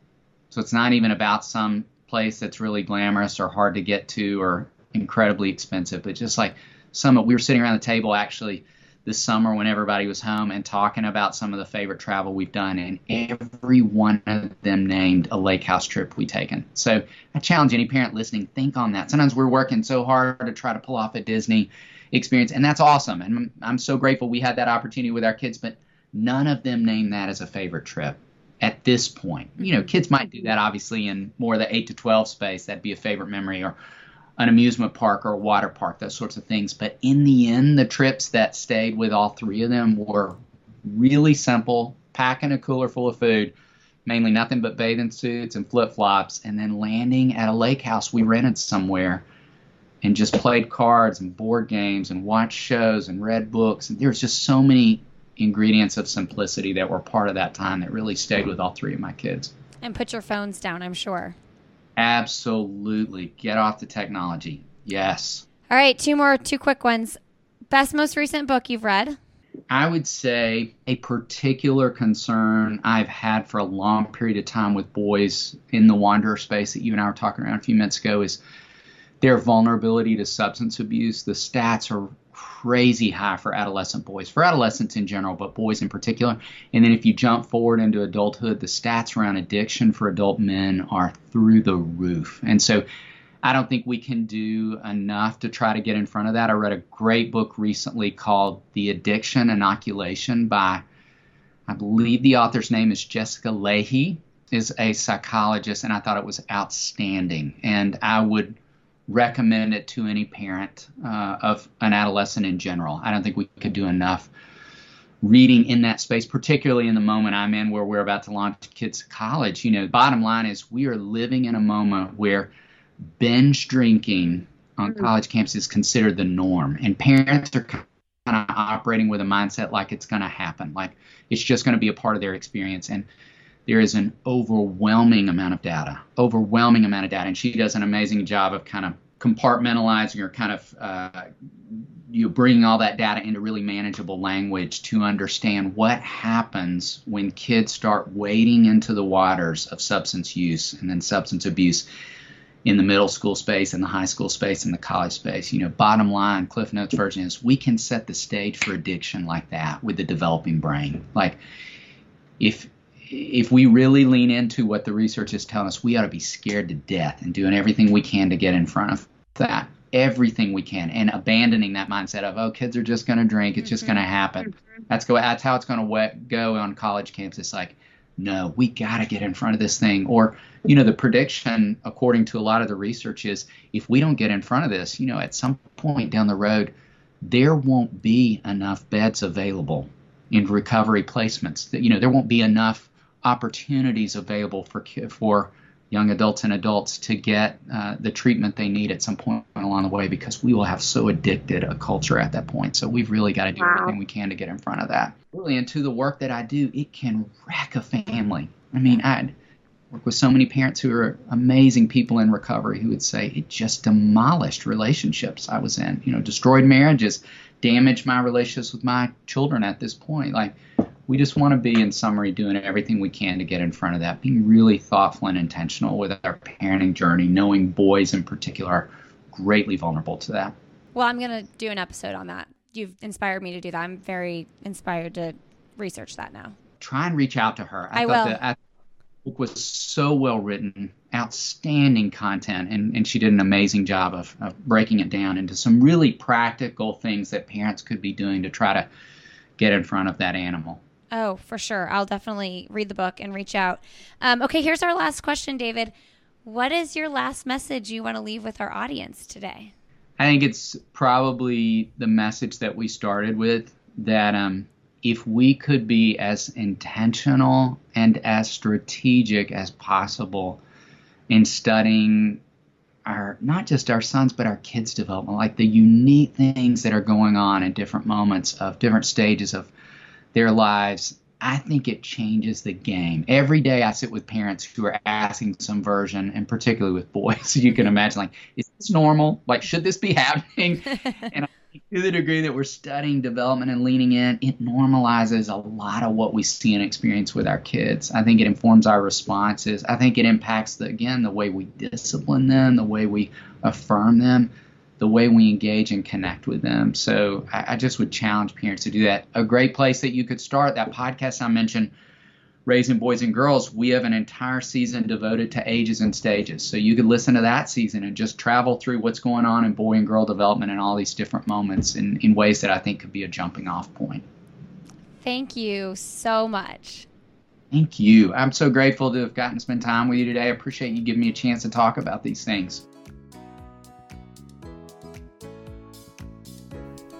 So it's not even about some place that's really glamorous or hard to get to or incredibly expensive, but just like some of we were sitting around the table actually this summer when everybody was home and talking about some of the favorite travel we've done, and every one of them named a lake house trip we taken. So I challenge any parent listening, think on that. Sometimes we're working so hard to try to pull off a Disney experience, and that's awesome. And I'm, I'm so grateful we had that opportunity with our kids, but none of them named that as a favorite trip at this point. You know, kids might do that obviously in more the 8 to 12 space. That'd be a favorite memory or an amusement park or a water park, those sorts of things. But in the end, the trips that stayed with all three of them were really simple, packing a cooler full of food, mainly nothing but bathing suits and flip flops, and then landing at a lake house we rented somewhere and just played cards and board games and watched shows and read books. And there's just so many ingredients of simplicity that were part of that time that really stayed with all three of my kids. And put your phones down, I'm sure. Absolutely. Get off the technology. Yes. All right, two more, two quick ones. Best, most recent book you've read? I would say a particular concern I've had for a long period of time with boys in the wanderer space that you and I were talking around a few minutes ago is their vulnerability to substance abuse. The stats are crazy high for adolescent boys, for adolescents in general, but boys in particular. And then if you jump forward into adulthood, the stats around addiction for adult men are through the roof. And so I don't think we can do enough to try to get in front of that. I read a great book recently called The Addiction Inoculation by, I believe the author's name is Jessica Lahey, is a psychologist, and I thought it was outstanding. And I would recommend it to any parent uh, of an adolescent in general. I don't think we could do enough reading in that space, particularly in the moment I'm in where we're about to launch kids to college. You know, bottom line is we are living in a moment where binge drinking on mm-hmm. college campuses is considered the norm, and parents are kind of operating with a mindset like it's going to happen, like it's just going to be a part of their experience. And there is an overwhelming amount of data, overwhelming amount of data, and she does an amazing job of kind of compartmentalizing or kind of uh, you bringing all that data into really manageable language to understand what happens when kids start wading into the waters of substance use and then substance abuse in the middle school space and the high school space and the college space. You know, bottom line, Cliff Notes version is we can set the stage for addiction like that with the developing brain. Like if if we really lean into what the research is telling us, we ought to be scared to death and doing everything we can to get in front of that. Everything we can, and abandoning that mindset of, oh, kids are just going to drink, it's mm-hmm. just going to happen. Mm-hmm. That's go. That's how it's going to go on college camps. It's like, no, we got to get in front of this thing. Or, you know, the prediction, according to a lot of the research, is if we don't get in front of this, you know, at some point down the road, there won't be enough beds available in recovery placements. You know, there won't be enough opportunities available for for young adults and adults to get uh, the treatment they need at some point along the way because we will have so addicted a culture at that point. So we've really got to do wow. everything we can to get in front of that. Really, into the work that I do, it can wreck a family. I mean, I work with so many parents who are amazing people in recovery who would say it just demolished relationships I was in. You know, destroyed marriages, damaged my relationships with my children at this point. Like we just want to be, in summary, doing everything we can to get in front of that, being really thoughtful and intentional with our parenting journey, knowing boys in particular are greatly vulnerable to that. Well, I'm going to do an episode on that. You've inspired me to do that. I'm very inspired to research that now. Try and reach out to her. I, I will. The book was so well written, outstanding content, and, and she did an amazing job of, of breaking it down into some really practical things that parents could be doing to try to get in front of that animal. Oh, for sure. I'll definitely read the book and reach out. Um, okay, here's our last question, David. What is your last message you want to leave with our audience today? I think it's probably the message that we started with that um, if we could be as intentional and as strategic as possible in studying our not just our sons but our kids development like the unique things that are going on in different moments of different stages of their lives, I think it changes the game. Every day I sit with parents who are asking some version, and particularly with boys, [laughs] you can imagine, like, is this normal? Like, should this be [laughs] happening? [laughs] and to the degree that we're studying development and leaning in, it normalizes a lot of what we see and experience with our kids. I think it informs our responses. I think it impacts, the, again, the way we discipline them, the way we affirm them the way we engage and connect with them. So I, I, just would challenge parents to do that. A great place that you could start that podcast I mentioned, Raising Boys and Girls, we have an entire season devoted to ages and stages. So you could listen to that season and just travel through what's going on in boy and girl development and all these different moments in, in ways that I think could be a jumping off point. Thank you so much. Thank you. I'm so grateful to have gotten to spend time with you today. I appreciate you giving me a chance to talk about these things.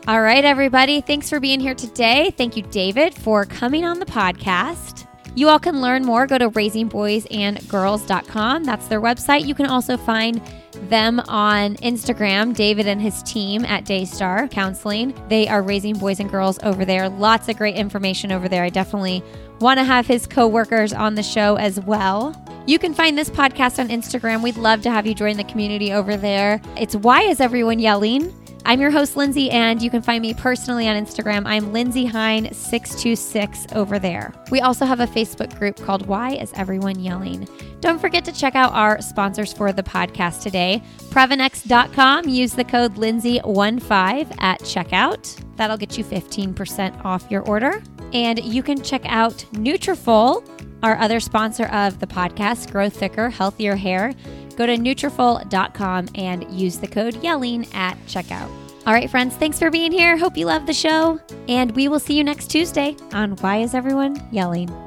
All right, everybody. Thanks for being here today. Thank you, David, for coming on the podcast. You all can learn more. Go to raisingboysandgirls.com. That's their website. You can also find them on Instagram, David and his team at Daystar Counseling. They are raising boys and girls over there. Lots of great information over there. I definitely want to have his coworkers on the show as well. You can find this podcast on Instagram. We'd love to have you join the community over there. It's Why Is Everyone Yelling? I'm your host, Lindsey, and you can find me personally on Instagram. I'm Lindsey Hein626 over there. We also have a Facebook group called Why Is Everyone Yelling? Don't forget to check out our sponsors for the podcast today. Previnex.com. Use the code Lindsey15 at checkout. That'll get you 15% off your order. And you can check out Nutrafol, our other sponsor of the podcast, Grow Thicker, Healthier Hair. Go to Nutrafol.com and use the code YELLING at checkout. All right, friends, thanks for being here. Hope you love the show. And we will see you next Tuesday on Why Is Everyone Yelling?